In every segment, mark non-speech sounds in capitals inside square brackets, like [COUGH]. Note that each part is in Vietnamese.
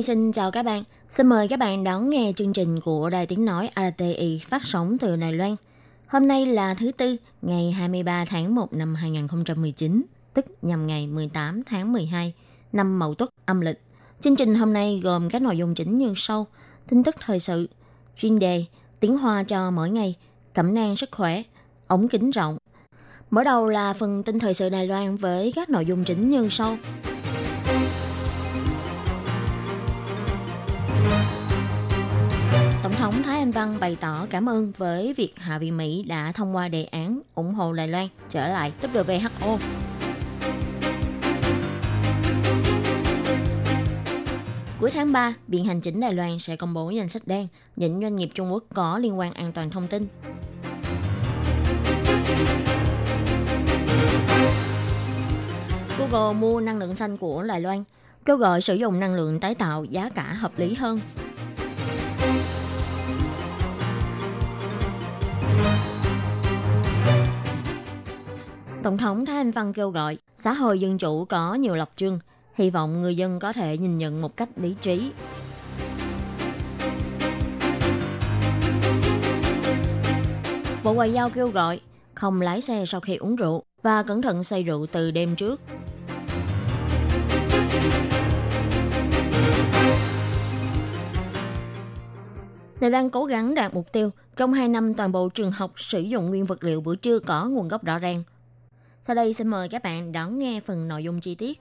Nhi xin chào các bạn. Xin mời các bạn đón nghe chương trình của Đài Tiếng Nói RTI phát sóng từ Đài Loan. Hôm nay là thứ Tư, ngày 23 tháng 1 năm 2019, tức nhằm ngày 18 tháng 12, năm Mậu Tuất âm lịch. Chương trình hôm nay gồm các nội dung chính như sau. Tin tức thời sự, chuyên đề, tiếng hoa cho mỗi ngày, cẩm nang sức khỏe, ống kính rộng. Mở đầu là phần tin thời sự Đài Loan với các nội dung chính như sau. Anh Văn bày tỏ cảm ơn với việc Hạ viện Mỹ đã thông qua đề án ủng hộ Đài Loan trở lại WHO. Cuối tháng 3, Viện Hành chính Đài Loan sẽ công bố danh sách đen những doanh nghiệp Trung Quốc có liên quan an toàn thông tin. Google mua năng lượng xanh của Đài Loan, kêu gọi sử dụng năng lượng tái tạo giá cả hợp lý hơn. Tổng thống Thái Anh Văn kêu gọi xã hội dân chủ có nhiều lập trường, hy vọng người dân có thể nhìn nhận một cách lý trí. Bộ Ngoại giao kêu gọi không lái xe sau khi uống rượu và cẩn thận say rượu từ đêm trước. Này đang cố gắng đạt mục tiêu trong 2 năm toàn bộ trường học sử dụng nguyên vật liệu bữa trưa có nguồn gốc rõ ràng. Sau đây xin mời các bạn đón nghe phần nội dung chi tiết.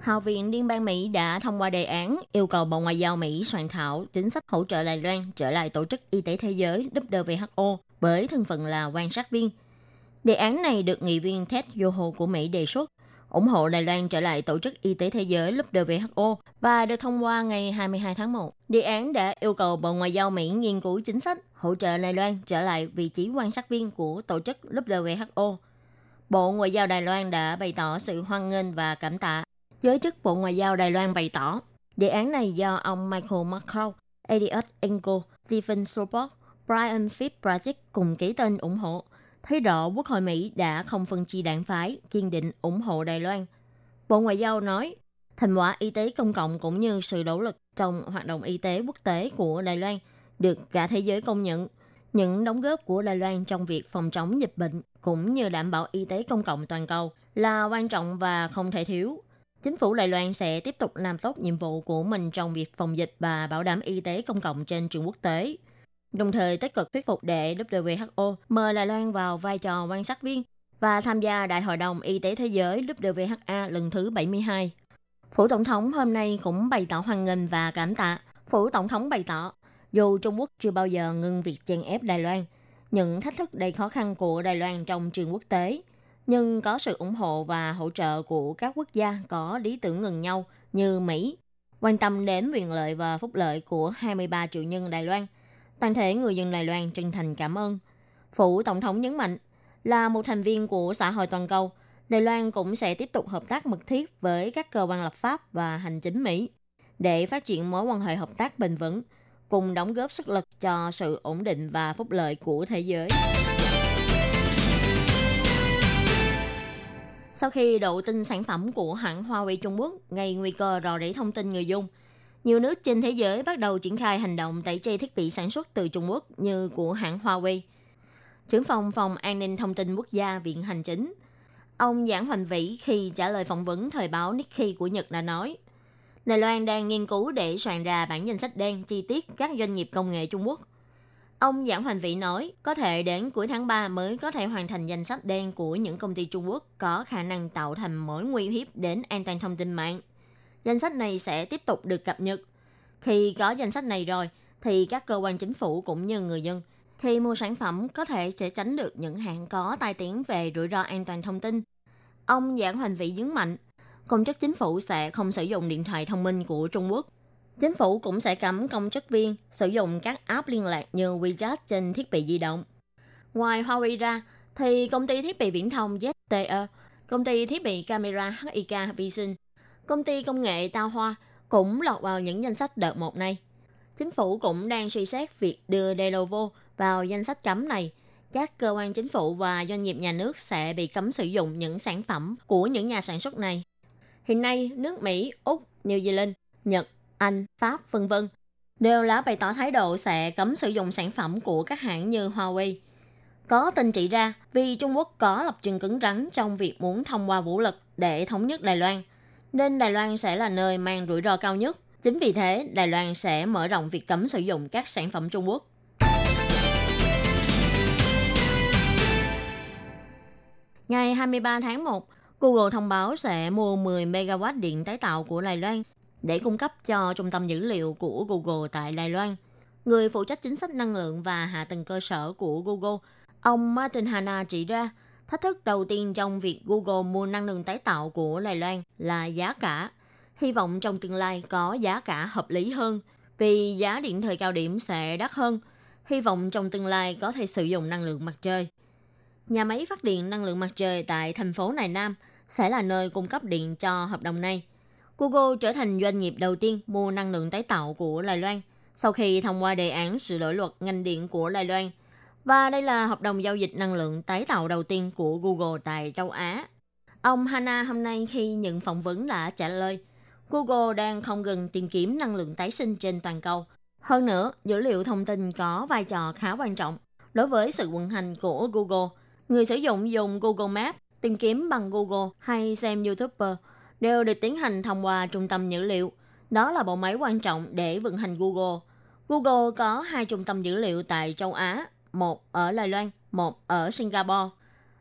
Học viện Liên bang Mỹ đã thông qua đề án yêu cầu Bộ Ngoại giao Mỹ soạn thảo chính sách hỗ trợ Đài Loan trở lại Tổ chức Y tế Thế giới WHO với thân phận là quan sát viên. Đề án này được nghị viên Ted Yoho của Mỹ đề xuất, ủng hộ Đài Loan trở lại Tổ chức Y tế Thế giới WHO và được thông qua ngày 22 tháng 1. Đề án đã yêu cầu Bộ Ngoại giao Mỹ nghiên cứu chính sách hỗ trợ Đài Loan trở lại vị trí quan sát viên của Tổ chức WHO. Bộ Ngoại giao Đài Loan đã bày tỏ sự hoan nghênh và cảm tạ Giới chức Bộ Ngoại giao Đài Loan bày tỏ, đề án này do ông Michael McCall, Elliot Engel, Stephen Sobot, Brian Fitzpatrick cùng ký tên ủng hộ. Thấy rõ Quốc hội Mỹ đã không phân chia đảng phái, kiên định ủng hộ Đài Loan. Bộ Ngoại giao nói, thành quả y tế công cộng cũng như sự nỗ lực trong hoạt động y tế quốc tế của Đài Loan được cả thế giới công nhận. Những đóng góp của Đài Loan trong việc phòng chống dịch bệnh cũng như đảm bảo y tế công cộng toàn cầu là quan trọng và không thể thiếu Chính phủ Đài Loan sẽ tiếp tục làm tốt nhiệm vụ của mình trong việc phòng dịch và bảo đảm y tế công cộng trên trường quốc tế. Đồng thời tích cực thuyết phục để WHO mời Đài Loan vào vai trò quan sát viên và tham gia Đại hội đồng Y tế Thế giới WHA lần thứ 72. Phủ Tổng thống hôm nay cũng bày tỏ hoan nghênh và cảm tạ. Phủ Tổng thống bày tỏ, dù Trung Quốc chưa bao giờ ngưng việc chèn ép Đài Loan, những thách thức đầy khó khăn của Đài Loan trong trường quốc tế nhưng có sự ủng hộ và hỗ trợ của các quốc gia có lý tưởng ngừng nhau như Mỹ, quan tâm đến quyền lợi và phúc lợi của 23 triệu nhân Đài Loan. Toàn thể người dân Đài Loan chân thành cảm ơn. Phủ Tổng thống nhấn mạnh, là một thành viên của xã hội toàn cầu, Đài Loan cũng sẽ tiếp tục hợp tác mật thiết với các cơ quan lập pháp và hành chính Mỹ để phát triển mối quan hệ hợp tác bền vững, cùng đóng góp sức lực cho sự ổn định và phúc lợi của thế giới. Sau khi độ tin sản phẩm của hãng Huawei Trung Quốc gây nguy cơ rò rỉ thông tin người dùng, nhiều nước trên thế giới bắt đầu triển khai hành động tẩy chay thiết bị sản xuất từ Trung Quốc như của hãng Huawei. Trưởng phòng phòng an ninh thông tin quốc gia Viện Hành Chính, ông Giảng Hoành Vĩ khi trả lời phỏng vấn thời báo Nikkei của Nhật đã nói, Đài Loan đang nghiên cứu để soạn ra bản danh sách đen chi tiết các doanh nghiệp công nghệ Trung Quốc Ông Giảng Hoành Vĩ nói, có thể đến cuối tháng 3 mới có thể hoàn thành danh sách đen của những công ty Trung Quốc có khả năng tạo thành mối nguy hiếp đến an toàn thông tin mạng. Danh sách này sẽ tiếp tục được cập nhật. Khi có danh sách này rồi, thì các cơ quan chính phủ cũng như người dân Khi mua sản phẩm có thể sẽ tránh được những hạn có tai tiếng về rủi ro an toàn thông tin. Ông Giảng Hoành Vị nhấn mạnh, công chức chính phủ sẽ không sử dụng điện thoại thông minh của Trung Quốc. Chính phủ cũng sẽ cấm công chức viên sử dụng các app liên lạc như WeChat trên thiết bị di động. Ngoài Huawei ra, thì công ty thiết bị viễn thông ZTE, công ty thiết bị camera HIK Vision, công ty công nghệ Tao Hoa cũng lọt vào những danh sách đợt một này. Chính phủ cũng đang suy xét việc đưa Delovo vào danh sách cấm này. Các cơ quan chính phủ và doanh nghiệp nhà nước sẽ bị cấm sử dụng những sản phẩm của những nhà sản xuất này. Hiện nay, nước Mỹ, Úc, New Zealand, Nhật, Anh, Pháp, vân vân đều đã bày tỏ thái độ sẽ cấm sử dụng sản phẩm của các hãng như Huawei. Có tin chỉ ra vì Trung Quốc có lập trường cứng rắn trong việc muốn thông qua vũ lực để thống nhất Đài Loan, nên Đài Loan sẽ là nơi mang rủi ro cao nhất. Chính vì thế, Đài Loan sẽ mở rộng việc cấm sử dụng các sản phẩm Trung Quốc. Ngày 23 tháng 1, Google thông báo sẽ mua 10 MW điện tái tạo của Đài Loan để cung cấp cho trung tâm dữ liệu của Google tại Đài Loan. Người phụ trách chính sách năng lượng và hạ tầng cơ sở của Google, ông Martin Hanna chỉ ra, thách thức đầu tiên trong việc Google mua năng lượng tái tạo của Đài Loan là giá cả. Hy vọng trong tương lai có giá cả hợp lý hơn, vì giá điện thời cao điểm sẽ đắt hơn. Hy vọng trong tương lai có thể sử dụng năng lượng mặt trời. Nhà máy phát điện năng lượng mặt trời tại thành phố Nài Nam sẽ là nơi cung cấp điện cho hợp đồng này. Google trở thành doanh nghiệp đầu tiên mua năng lượng tái tạo của Đài Loan sau khi thông qua đề án sửa đổi luật ngành điện của Đài Loan. Và đây là hợp đồng giao dịch năng lượng tái tạo đầu tiên của Google tại châu Á. Ông Hana hôm nay khi nhận phỏng vấn đã trả lời, Google đang không ngừng tìm kiếm năng lượng tái sinh trên toàn cầu. Hơn nữa, dữ liệu thông tin có vai trò khá quan trọng đối với sự vận hành của Google. Người sử dụng dùng Google Maps, tìm kiếm bằng Google hay xem YouTube đều được tiến hành thông qua trung tâm dữ liệu. Đó là bộ máy quan trọng để vận hành Google. Google có hai trung tâm dữ liệu tại châu Á, một ở Đài Loan, một ở Singapore.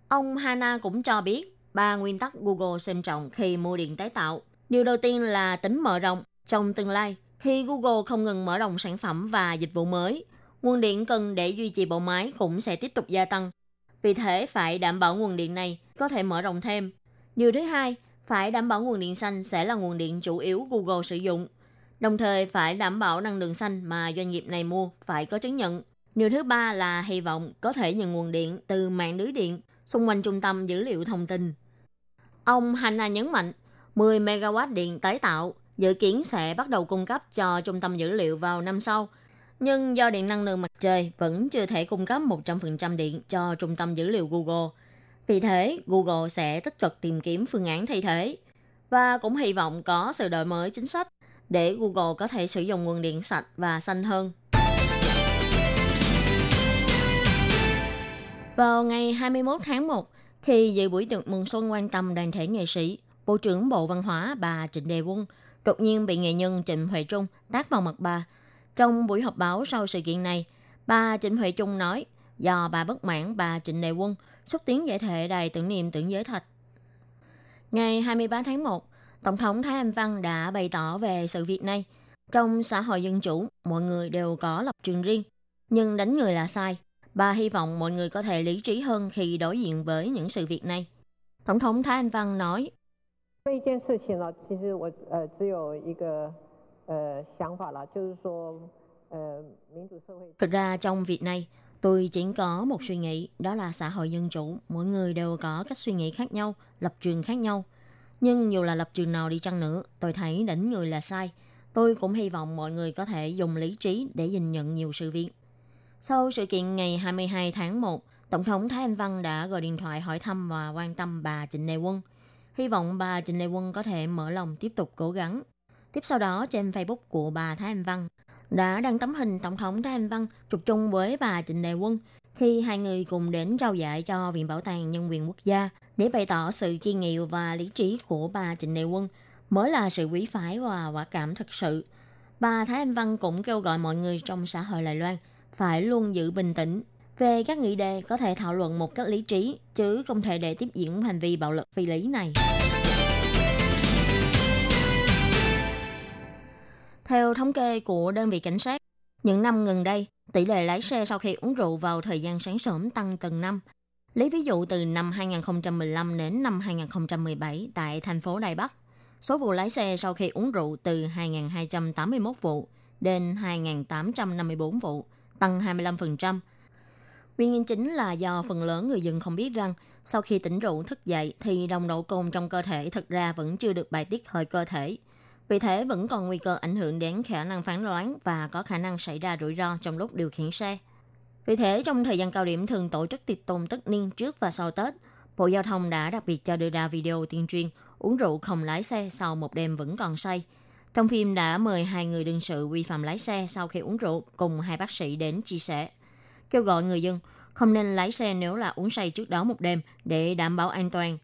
Ông Hana cũng cho biết ba nguyên tắc Google xem trọng khi mua điện tái tạo. Điều đầu tiên là tính mở rộng. Trong tương lai, khi Google không ngừng mở rộng sản phẩm và dịch vụ mới, nguồn điện cần để duy trì bộ máy cũng sẽ tiếp tục gia tăng. Vì thế phải đảm bảo nguồn điện này có thể mở rộng thêm. Điều thứ hai phải đảm bảo nguồn điện xanh sẽ là nguồn điện chủ yếu Google sử dụng. Đồng thời phải đảm bảo năng lượng xanh mà doanh nghiệp này mua phải có chứng nhận. Điều thứ ba là hy vọng có thể nhận nguồn điện từ mạng lưới điện xung quanh trung tâm dữ liệu thông tin. Ông Hanna nhấn mạnh, 10 MW điện tái tạo dự kiến sẽ bắt đầu cung cấp cho trung tâm dữ liệu vào năm sau. Nhưng do điện năng lượng mặt trời vẫn chưa thể cung cấp 100% điện cho trung tâm dữ liệu Google – vì thế, Google sẽ tích cực tìm kiếm phương án thay thế và cũng hy vọng có sự đổi mới chính sách để Google có thể sử dụng nguồn điện sạch và xanh hơn. Vào ngày 21 tháng 1, khi dự buổi tiệc mừng xuân quan tâm đoàn thể nghệ sĩ, Bộ trưởng Bộ Văn hóa bà Trịnh Đề Quân đột nhiên bị nghệ nhân Trịnh Huệ Trung tác vào mặt bà. Trong buổi họp báo sau sự kiện này, bà Trịnh Huệ Trung nói do bà bất mãn bà Trịnh Đề Quân xúc tiến giải thể đài tưởng niệm tưởng giới thạch. Ngày 23 tháng 1, Tổng thống Thái Anh Văn đã bày tỏ về sự việc này. Trong xã hội dân chủ, mọi người đều có lập trường riêng, nhưng đánh người là sai. Bà hy vọng mọi người có thể lý trí hơn khi đối diện với những sự việc này. Tổng thống Thái Anh Văn nói, Thực ra trong việc này, Tôi chỉ có một suy nghĩ, đó là xã hội dân chủ, mỗi người đều có cách suy nghĩ khác nhau, lập trường khác nhau. Nhưng dù là lập trường nào đi chăng nữa, tôi thấy đánh người là sai. Tôi cũng hy vọng mọi người có thể dùng lý trí để nhìn nhận nhiều sự việc. Sau sự kiện ngày 22 tháng 1, Tổng thống Thái Anh Văn đã gọi điện thoại hỏi thăm và quan tâm bà Trịnh Lê Quân. Hy vọng bà Trịnh Lê Quân có thể mở lòng tiếp tục cố gắng. Tiếp sau đó trên Facebook của bà Thái Anh Văn đã đăng tấm hình Tổng thống Thái Anh Văn chụp chung với bà Trịnh Lê Quân khi hai người cùng đến trao giải cho Viện Bảo tàng Nhân quyền Quốc gia để bày tỏ sự kiên nghị và lý trí của bà Trịnh Lê Quân mới là sự quý phái và quả cảm thật sự. Bà Thái Anh Văn cũng kêu gọi mọi người trong xã hội Đài Loan phải luôn giữ bình tĩnh về các nghị đề có thể thảo luận một cách lý trí, chứ không thể để tiếp diễn hành vi bạo lực phi lý này. Theo thống kê của đơn vị cảnh sát, Những năm gần đây, tỷ lệ lái xe sau khi uống rượu vào thời gian sáng sớm tăng từng năm. Lấy ví dụ từ năm 2015 đến năm 2017 tại thành phố Đài Bắc, số vụ lái xe sau khi uống rượu từ 2.281 vụ đến 2.854 vụ, tăng 25%. Nguyên nhân chính là do phần lớn người dân không biết rằng sau khi tỉnh rượu thức dậy thì nồng độ cồn trong cơ thể thực ra vẫn chưa được bài tiết hơi cơ thể. Vì thế vẫn còn nguy cơ ảnh hưởng đến khả năng phán đoán và có khả năng xảy ra rủi ro trong lúc điều khiển xe. Vì thế, trong thời gian cao điểm thường tổ chức tiệc tùng tất niên trước và sau Tết, Bộ Giao thông đã đặc biệt cho đưa ra video tuyên truyền uống rượu không lái xe sau một đêm vẫn còn say. Trong phim đã mời hai người đương sự vi phạm lái xe sau khi uống rượu cùng hai bác sĩ đến chia sẻ. Kêu gọi người dân không nên lái xe nếu là uống say trước đó một đêm để đảm bảo an toàn.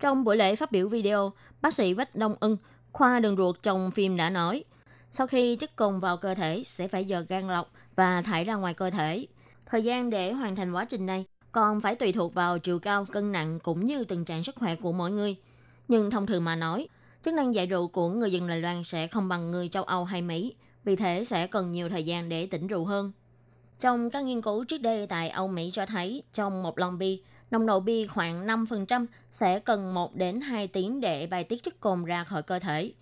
Trong buổi lễ phát biểu video, bác sĩ Vách Đông ân khoa đường ruột trong phim đã nói, sau khi chất cồn vào cơ thể sẽ phải giờ gan lọc và thải ra ngoài cơ thể. Thời gian để hoàn thành quá trình này còn phải tùy thuộc vào chiều cao, cân nặng cũng như tình trạng sức khỏe của mỗi người. Nhưng thông thường mà nói, chức năng giải rượu của người dân Đài Loan sẽ không bằng người châu Âu hay Mỹ, vì thế sẽ cần nhiều thời gian để tỉnh rượu hơn. Trong các nghiên cứu trước đây tại Âu Mỹ cho thấy, trong một lon bia, nồng độ bia khoảng 5% sẽ cần 1 đến 2 tiếng để bài tiết chất cồn ra khỏi cơ thể.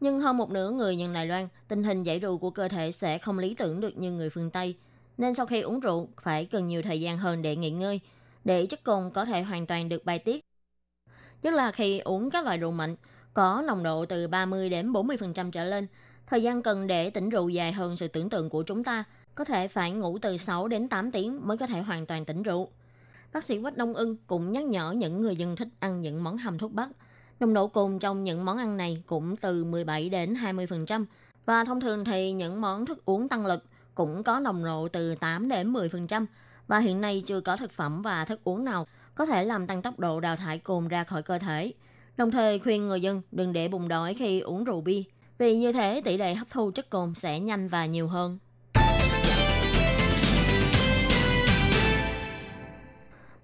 Nhưng hơn một nửa người dân Đài Loan, tình hình giải rượu của cơ thể sẽ không lý tưởng được như người phương Tây. Nên sau khi uống rượu, phải cần nhiều thời gian hơn để nghỉ ngơi, để chất cồn có thể hoàn toàn được bài tiết. Nhất là khi uống các loại rượu mạnh, có nồng độ từ 30 đến 40% trở lên, thời gian cần để tỉnh rượu dài hơn sự tưởng tượng của chúng ta, có thể phải ngủ từ 6 đến 8 tiếng mới có thể hoàn toàn tỉnh rượu. Bác sĩ Quách Đông Ưng cũng nhắc nhở những người dân thích ăn những món hầm thuốc bắc. Nồng độ cồn trong những món ăn này cũng từ 17 đến 20%. Và thông thường thì những món thức uống tăng lực cũng có nồng độ từ 8 đến 10%. Và hiện nay chưa có thực phẩm và thức uống nào có thể làm tăng tốc độ đào thải cồn ra khỏi cơ thể. Đồng thời khuyên người dân đừng để bụng đói khi uống rượu bia, vì như thế tỷ lệ hấp thu chất cồn sẽ nhanh và nhiều hơn.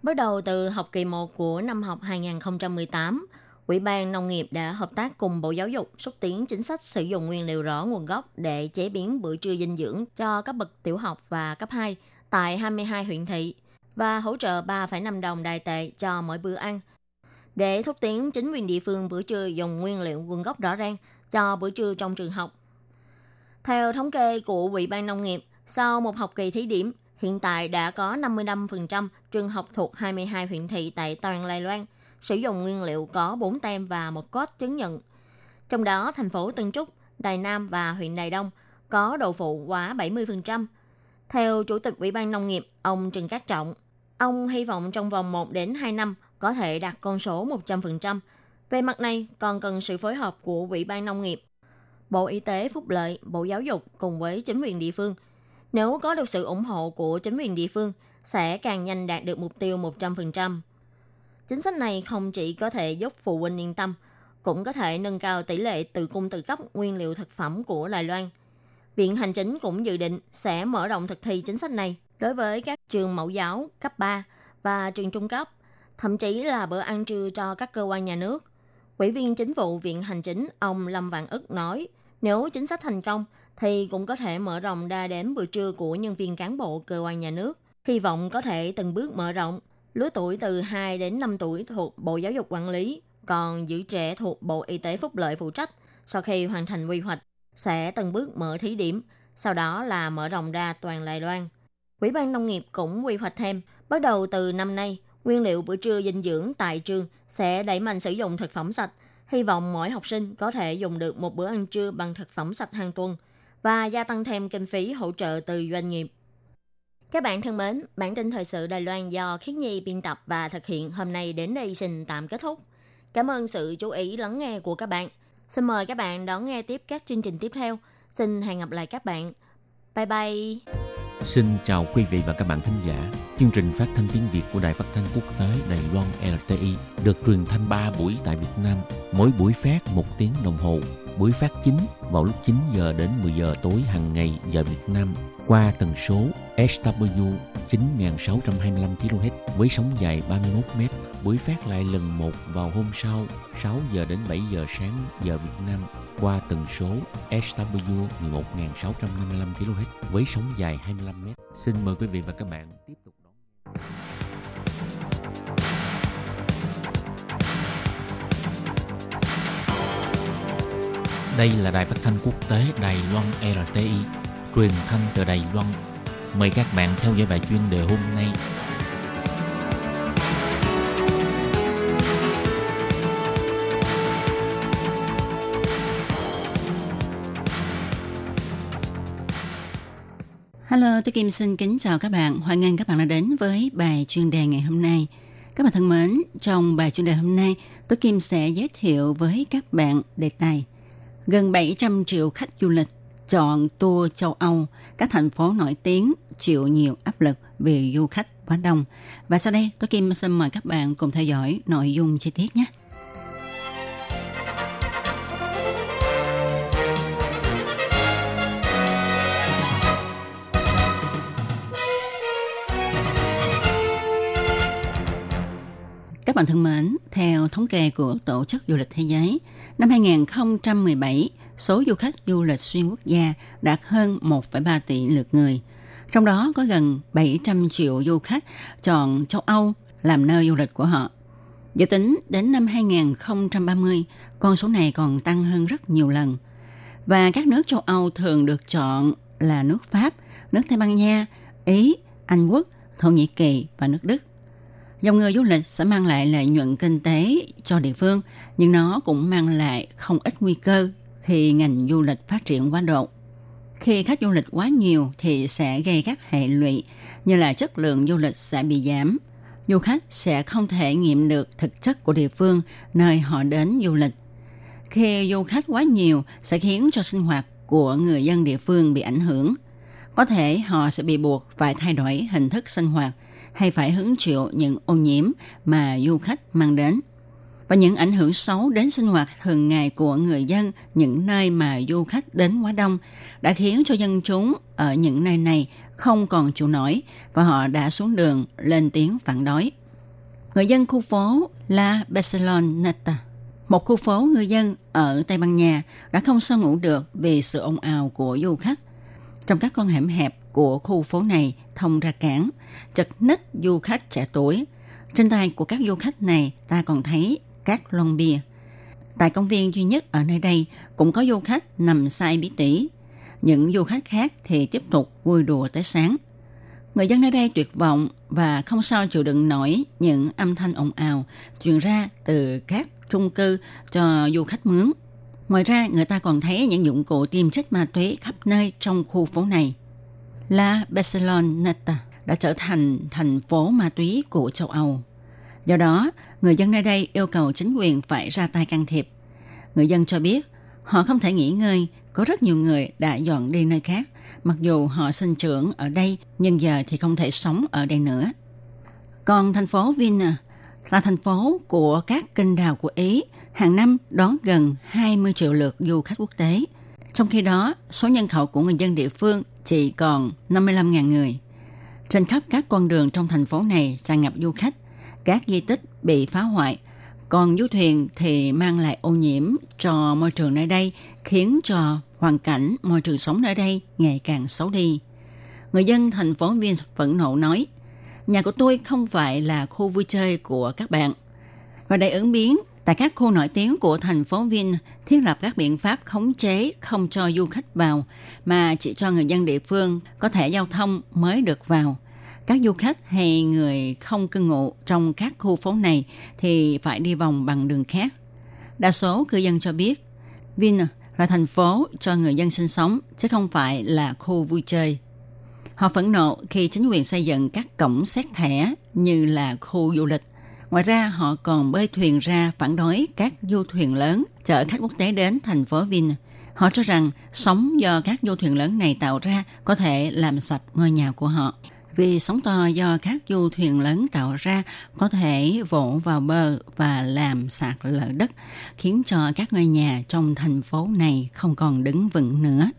Bắt đầu từ học kỳ 1 của năm học 2018, Ủy ban Nông nghiệp đã hợp tác cùng Bộ Giáo dục xúc tiến chính sách sử dụng nguyên liệu rõ nguồn gốc để chế biến bữa trưa dinh dưỡng cho các bậc tiểu học và cấp 2 tại 22 huyện thị và hỗ trợ 3,5 đồng đài tệ cho mỗi bữa ăn. Để thúc tiến chính quyền địa phương bữa trưa dùng nguyên liệu nguồn gốc rõ ràng cho bữa trưa trong trường học. Theo thống kê của Ủy ban Nông nghiệp, sau một học kỳ thí điểm, hiện tại đã có 55% trường học thuộc 22 huyện thị tại toàn Lai Loan sử dụng nguyên liệu có 4 tem và một cốt chứng nhận. Trong đó, thành phố Tân Trúc, Đài Nam và huyện Đài Đông có độ phụ quá 70%. Theo Chủ tịch Ủy ban Nông nghiệp, ông Trần Cát Trọng, ông hy vọng trong vòng 1 đến 2 năm có thể đạt con số 100%. Về mặt này, còn cần sự phối hợp của Ủy ban Nông nghiệp, Bộ Y tế Phúc lợi, Bộ Giáo dục cùng với chính quyền địa phương. Nếu có được sự ủng hộ của chính quyền địa phương, sẽ càng nhanh đạt được mục tiêu 100%. Chính sách này không chỉ có thể giúp phụ huynh yên tâm, cũng có thể nâng cao tỷ lệ tự cung tự cấp nguyên liệu thực phẩm của Đài Loan. Viện Hành Chính cũng dự định sẽ mở rộng thực thi chính sách này đối với các trường mẫu giáo cấp 3 và trường trung cấp, thậm chí là bữa ăn trưa cho các cơ quan nhà nước. quỹ viên chính vụ Viện Hành Chính ông Lâm Vạn ức nói, nếu chính sách thành công thì cũng có thể mở rộng đa đến bữa trưa của nhân viên cán bộ cơ quan nhà nước. Hy vọng có thể từng bước mở rộng lứa tuổi từ 2 đến 5 tuổi thuộc Bộ Giáo dục Quản lý, còn giữ trẻ thuộc Bộ Y tế Phúc lợi phụ trách. Sau khi hoàn thành quy hoạch, sẽ từng bước mở thí điểm, sau đó là mở rộng ra toàn Đài Loan. quỹ ban Nông nghiệp cũng quy hoạch thêm, bắt đầu từ năm nay, nguyên liệu bữa trưa dinh dưỡng tại trường sẽ đẩy mạnh sử dụng thực phẩm sạch. Hy vọng mỗi học sinh có thể dùng được một bữa ăn trưa bằng thực phẩm sạch hàng tuần và gia tăng thêm kinh phí hỗ trợ từ doanh nghiệp. Các bạn thân mến, bản tin thời sự Đài Loan do Khiết Nhi biên tập và thực hiện hôm nay đến đây xin tạm kết thúc. Cảm ơn sự chú ý lắng nghe của các bạn. Xin mời các bạn đón nghe tiếp các chương trình tiếp theo. Xin hẹn gặp lại các bạn. Bye bye. Xin chào quý vị và các bạn thính giả. Chương trình phát thanh tiếng Việt của Đài Phát thanh Quốc tế Đài Loan LTI được truyền thanh 3 buổi tại Việt Nam. Mỗi buổi phát 1 tiếng đồng hồ. Buổi phát chính vào lúc 9 giờ đến 10 giờ tối hàng ngày giờ Việt Nam qua tần số SW 9625 kHz với sóng dài 31 m. Buổi phát lại lần một vào hôm sau 6 giờ đến 7 giờ sáng giờ Việt Nam qua tần số SW 11655 kHz với sóng dài 25 m. Xin mời quý vị và các bạn tiếp tục đón. Đây là đài phát thanh quốc tế Đài Loan RTI, truyền thanh từ Đài Loan. Mời các bạn theo dõi bài chuyên đề hôm nay. Hello, tôi Kim xin kính chào các bạn. Hoan nghênh các bạn đã đến với bài chuyên đề ngày hôm nay. Các bạn thân mến, trong bài chuyên đề hôm nay, tôi Kim sẽ giới thiệu với các bạn đề tài gần 700 triệu khách du lịch chọn tour châu Âu, các thành phố nổi tiếng chịu nhiều áp lực vì du khách quá đông. Và sau đây, tôi Kim xin mời các bạn cùng theo dõi nội dung chi tiết nhé. Các bạn thân mến, theo thống kê của Tổ chức Du lịch Thế giới, năm 2017, số du khách du lịch xuyên quốc gia đạt hơn 1,3 tỷ lượt người. Trong đó có gần 700 triệu du khách chọn châu Âu làm nơi du lịch của họ. Dự tính đến năm 2030, con số này còn tăng hơn rất nhiều lần. Và các nước châu Âu thường được chọn là nước Pháp, nước Tây Ban Nha, Ý, Anh Quốc, Thổ Nhĩ Kỳ và nước Đức. Dòng người du lịch sẽ mang lại lợi nhuận kinh tế cho địa phương, nhưng nó cũng mang lại không ít nguy cơ khi ngành du lịch phát triển quá độ. Khi khách du lịch quá nhiều thì sẽ gây các hệ lụy như là chất lượng du lịch sẽ bị giảm. Du khách sẽ không thể nghiệm được thực chất của địa phương nơi họ đến du lịch. Khi du khách quá nhiều sẽ khiến cho sinh hoạt của người dân địa phương bị ảnh hưởng. Có thể họ sẽ bị buộc phải thay đổi hình thức sinh hoạt hay phải hứng chịu những ô nhiễm mà du khách mang đến và những ảnh hưởng xấu đến sinh hoạt thường ngày của người dân những nơi mà du khách đến quá đông đã khiến cho dân chúng ở những nơi này không còn chịu nổi và họ đã xuống đường lên tiếng phản đối. Người dân khu phố La Barceloneta, một khu phố người dân ở Tây Ban Nha đã không sao ngủ được vì sự ồn ào của du khách. Trong các con hẻm hẹp của khu phố này thông ra cảng, chật ních du khách trẻ tuổi. Trên tay của các du khách này ta còn thấy các lon bia. Tại công viên duy nhất ở nơi đây cũng có du khách nằm sai bí tỉ. Những du khách khác thì tiếp tục vui đùa tới sáng. Người dân nơi đây tuyệt vọng và không sao chịu đựng nổi những âm thanh ồn ào truyền ra từ các trung cư cho du khách mướn. Ngoài ra, người ta còn thấy những dụng cụ tiêm chất ma túy khắp nơi trong khu phố này. La Barceloneta đã trở thành thành phố ma túy của châu Âu. Do đó, người dân nơi đây yêu cầu chính quyền phải ra tay can thiệp. Người dân cho biết họ không thể nghỉ ngơi, có rất nhiều người đã dọn đi nơi khác, mặc dù họ sinh trưởng ở đây nhưng giờ thì không thể sống ở đây nữa. Còn thành phố Vienna là thành phố của các kênh đào của Ý, hàng năm đón gần 20 triệu lượt du khách quốc tế. Trong khi đó, số nhân khẩu của người dân địa phương chỉ còn 55.000 người. Trên khắp các con đường trong thành phố này tràn ngập du khách, các di tích bị phá hoại, còn du thuyền thì mang lại ô nhiễm cho môi trường nơi đây, khiến cho hoàn cảnh môi trường sống nơi đây ngày càng xấu đi. Người dân thành phố Viên phẫn nộ nói, nhà của tôi không phải là khu vui chơi của các bạn. Và để ứng biến, tại các khu nổi tiếng của thành phố Vinh, thiết lập các biện pháp khống chế không cho du khách vào, mà chỉ cho người dân địa phương có thể giao thông mới được vào các du khách hay người không cư ngụ trong các khu phố này thì phải đi vòng bằng đường khác. Đa số cư dân cho biết, Vinh là thành phố cho người dân sinh sống, chứ không phải là khu vui chơi. Họ phẫn nộ khi chính quyền xây dựng các cổng xét thẻ như là khu du lịch. Ngoài ra, họ còn bơi thuyền ra phản đối các du thuyền lớn chở khách quốc tế đến thành phố Vinh Họ cho rằng sóng do các du thuyền lớn này tạo ra có thể làm sập ngôi nhà của họ. Vì sóng to do các du thuyền lớn tạo ra có thể vỗ vào bờ và làm sạt lở đất, khiến cho các ngôi nhà trong thành phố này không còn đứng vững nữa.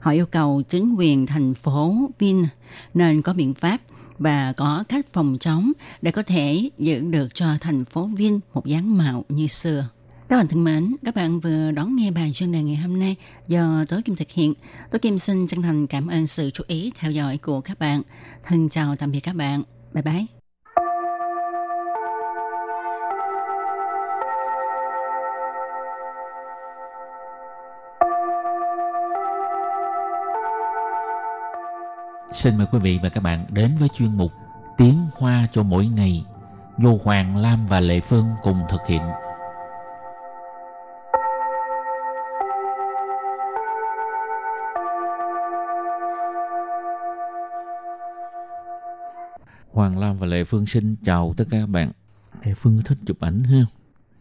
Họ yêu cầu chính quyền thành phố Vinh nên có biện pháp và có cách phòng chống để có thể giữ được cho thành phố Vinh một dáng mạo như xưa. Các bạn thân mến, các bạn vừa đón nghe bài chuyên đề ngày hôm nay do Tố Kim thực hiện. Tố Kim xin chân thành cảm ơn sự chú ý theo dõi của các bạn. Thân chào tạm biệt các bạn. Bye bye. Xin mời quý vị và các bạn đến với chuyên mục Tiếng Hoa cho mỗi ngày do Hoàng Lam và Lệ Phương cùng thực hiện. Hoàng Lam và Lệ Phương xin chào tất cả các bạn. Lệ Phương thích chụp ảnh ha.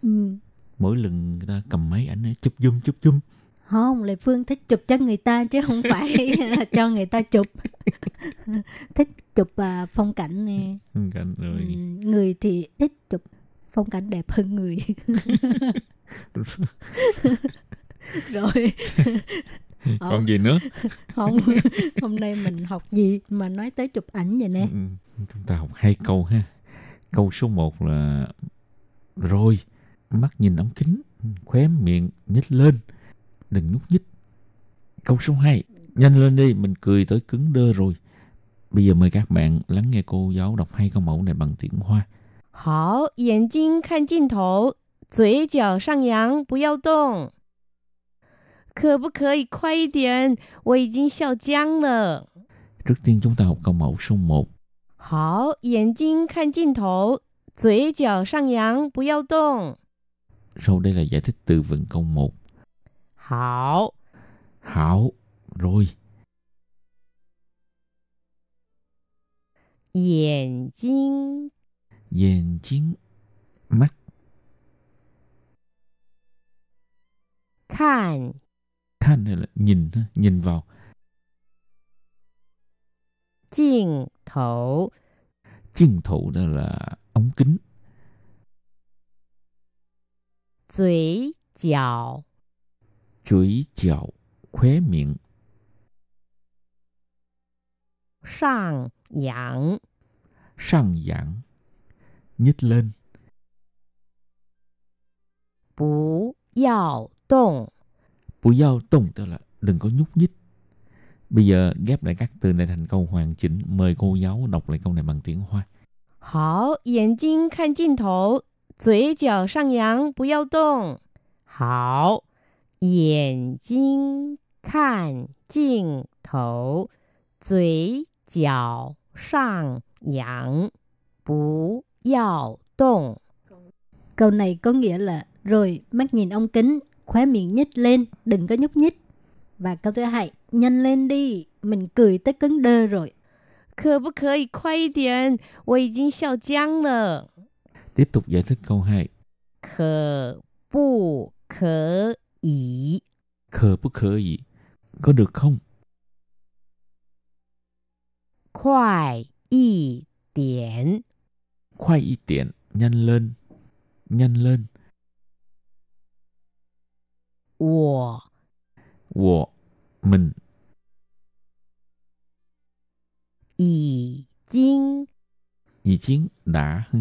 Ừ. Mỗi lần người ta cầm máy ảnh chụp zoom chụp zoom. Không, Lệ Phương thích chụp cho người ta chứ không [LAUGHS] phải [LAUGHS] cho người ta chụp. [LAUGHS] thích chụp à, phong cảnh nè. Phong cảnh Ừ, rồi. người thì thích chụp phong cảnh đẹp hơn người. Rồi. Còn gì nữa? không, hôm nay mình học gì mà nói tới chụp ảnh vậy nè. Ừ, Chúng ta học hai câu ha. Câu số 1 là rồi, mắt nhìn ống kính, khóe miệng nhếch lên, đừng nhúc nhích. Câu số 2, nhanh lên đi, mình cười tới cứng đơ rồi. Bây giờ mời các bạn lắng nghe cô giáo đọc hai câu mẫu này bằng tiếng Hoa. 好，眼睛看镜头，嘴角上扬，不要动。可不可以快一点？我已经笑僵了。 Trước tiên chúng ta học câu mẫu số 1. 好，眼睛看镜头，嘴角上扬，不要动。 Sau đây là giải thích từ vựng câu 1. 好， Hảo, rồi, 眼睛 dền chiến, mắt, 看 khan hay là nhìn, ha, nhìn vào, 镜头， chiên thủ đó là ống kính, 嘴角 chuỗi chảo, khóe miệng, 上扬， sang giảng, nhích lên, 不要动。 bù giao tung tức là đừng có nhúc nhích. Bây giờ ghép lại các từ này thành câu hoàn chỉnh. Mời cô giáo đọc lại câu này bằng tiếng Hoa. 好，眼睛看镜头，嘴角上扬，不要动。好， 眼睛看镜头，嘴角上扬，不要动。 Câu này có nghĩa là rồi mắt nhìn ống kính, khóe miệng nhếch lên, đừng có nhúc nhích. Và câu thứ hai, nhanh lên đi, mình cười tới cứng đơ rồi. 可不可以快一点？我已经笑僵了。 Tiếp tục giải thích câu 2. 可不可 以 Khờ bất khờ gì? Có được không? 快一点？ Khoai y tiện. Nhanh lên. Nhanh lên. 我 Wo. Mình. 已经 Ý chiến đã. ha.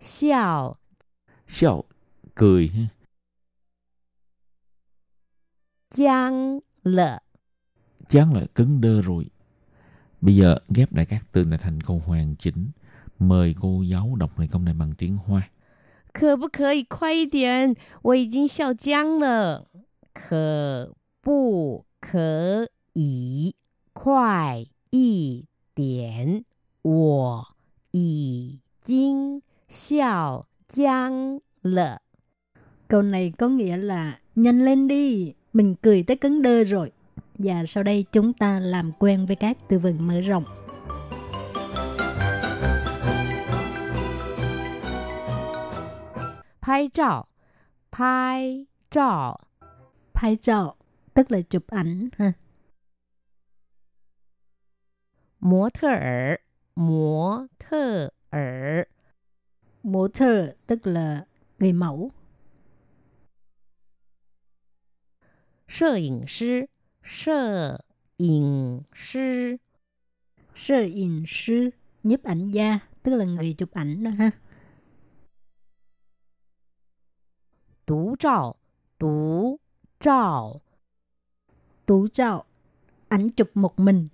笑 Xiao. Cười. ha. 僵了。 Chán là cứng đơ rồi. Bây giờ ghép lại các từ này thành câu hoàn chỉnh. Mời cô giáo đọc lại câu này bằng tiếng Hoa. 可不可以快一点？我已经笑僵了。可不可以快一点？我已经笑僵了。 Câu này có nghĩa là nhanh lên đi, mình cười tới cứng đơ rồi. Và sau đây chúng ta làm quen với các từ vựng mở rộng. Phai trọ Phai trọ Phai trọ tức là chụp ảnh ha. Mô thơ ở Mô thơ ở Mô thơ tức là người mẫu 摄影师，摄影师， Sơ in sư, nhiếp ảnh gia, tức là người chụp ảnh đó ha. 独照，独照， Tú trao, ảnh chụp một mình.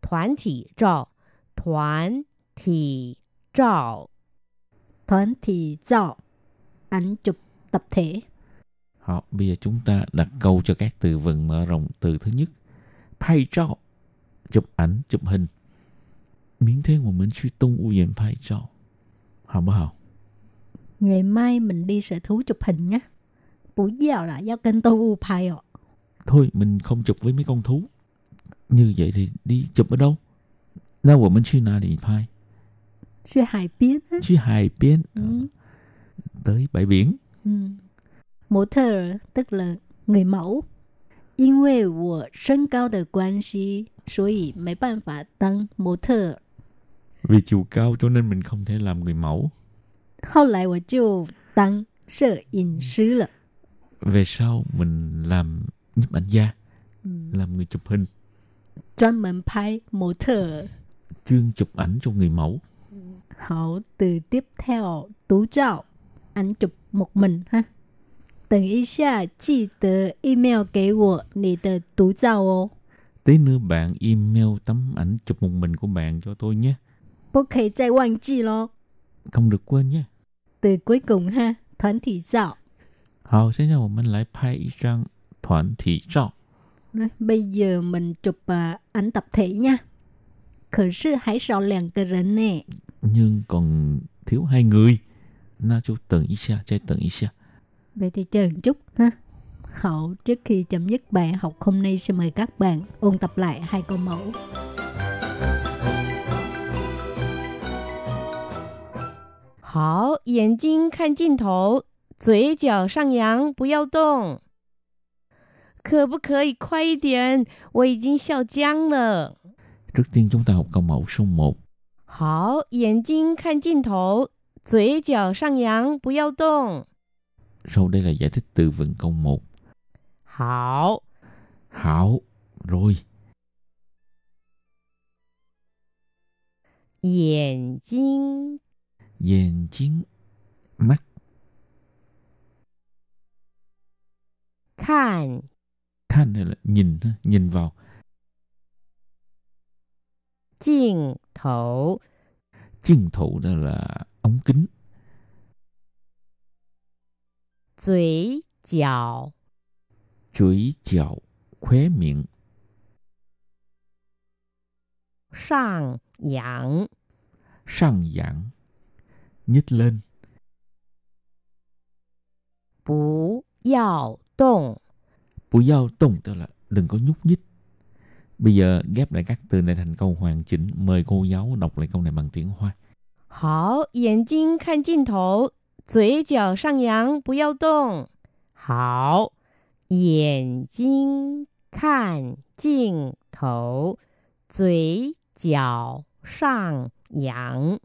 团体照，团体照， Thoán thì trao, ảnh chụp tập thể. Họ bây giờ chúng ta đặt câu cho các từ vựng mở rộng từ thứ nhất. Thay cho chụp ảnh, chụp hình. Miễn thế mà mình suy tung u diện thay cho. Hả bảo hả? Ngày mai mình đi sở thú chụp hình nhé. Buổi giờ là do kênh tôi u phai ạ. Thôi mình không chụp với mấy con thú. Như vậy thì đi chụp ở đâu? Đâu mà mình suy nào thì phai? Suy hải biến. Suy hải biến. Ừ. Ờ. Tới bãi biển. Ừ. Mẫu thơ tức là người mẫu. 因为我身高的关系，所以没办法当模特。 Vì chiều cao cho nên mình không thể làm người mẫu. 后来我就当摄影师了。 Về sau mình làm nhiếp ảnh gia, 嗯， làm người chụp hình, 专门拍模特。 chuyên chụp ảnh cho người mẫu. 好，từ tiếp theo tú trao ảnh chụp một mình ha. 等一下，记得 email 给我你的独照哦。 Tí nữa bạn email tấm ảnh chụp một mình của bạn cho tôi nhé. 不可以再忘记咯。 Không được quên nhé. từ cuối cùng ha, 团体照。好，现在我们来拍一张团体照。 Đấy, bây giờ mình chụp à, ảnh tập thể nha. 可是还少两个人呢。 Nhưng còn thiếu hai người. Na chú tận ý xa, chạy tận ý xa. Vậy thì chờ một chút ha. Hậu, trước khi chấm dứt bài học hôm nay xin mời các bạn ôn tập lại hai câu mẫu. 好，眼睛看镜头，嘴角上扬，不要动。可不可以快一点？我已经笑僵了。 Trước tiên chúng ta học câu mẫu số 1. 好，眼睛看镜头， 嘴角上扬，不要动。 Sau đây là giải thích từ vựng câu 1. 好， Hảo, rồi. 眼睛 Dền chiến, mắt, 看 khan hay là nhìn, ha, nhìn vào. 镜头， Chiên thủ đó là ống kính. 嘴角 Chuỗi chào, khóe miệng, 上扬， sang giảng, nhích lên. 不要动。 Bù giao tung tức là đừng có nhúc nhích. Bây giờ ghép lại các từ này thành câu hoàn chỉnh. Mời cô giáo đọc lại câu này bằng tiếng Hoa. 好，眼睛看镜头，嘴角上扬，不要动。好，眼睛看镜头，嘴角上扬，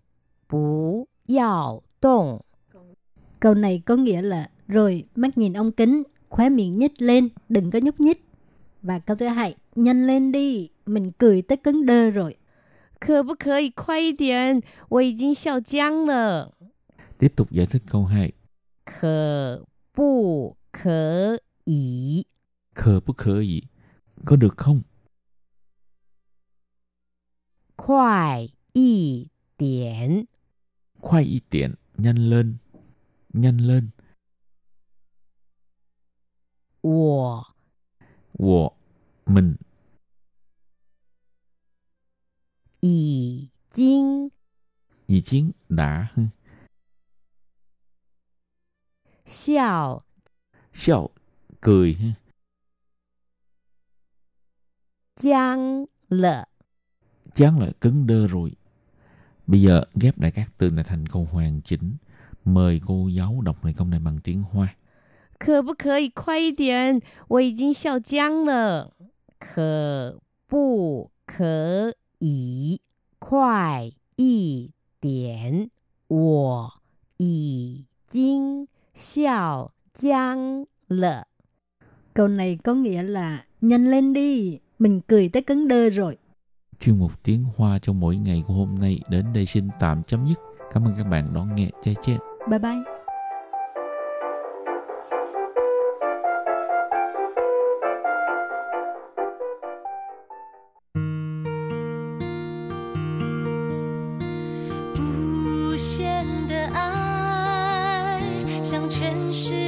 不要动。 Câu này có nghĩa là rồi mắt nhìn ông kính, khóe miệng nhích lên, đừng có nhúc nhích. Và câu thứ hai, nhanh lên đi, mình cười tới cứng đơ rồi. 可不可以快一点？我已经笑僵了。你读也是公开可不可以？可不可以？跟着空快一点。快一点念了念了我。我们已经 ý chiến đã. ha. 笑 Xiao, cười. ha. 僵了。 Chán là cứng đơ rồi. Bây giờ ghép lại các từ này thành câu hoàn chỉnh. Mời cô giáo đọc lại câu này bằng tiếng Hoa. 可不可以快一点？我已经笑僵了。 可不可 以快一点？我已经笑僵了。 Câu này có nghĩa là nhanh lên đi, mình cười tới cứng đơ rồi. Chuyên mục tiếng Hoa trong mỗi ngày của hôm nay đến đây xin tạm chấm dứt. Cảm ơn các bạn đón nghe. Chai chết. Bye bye. 是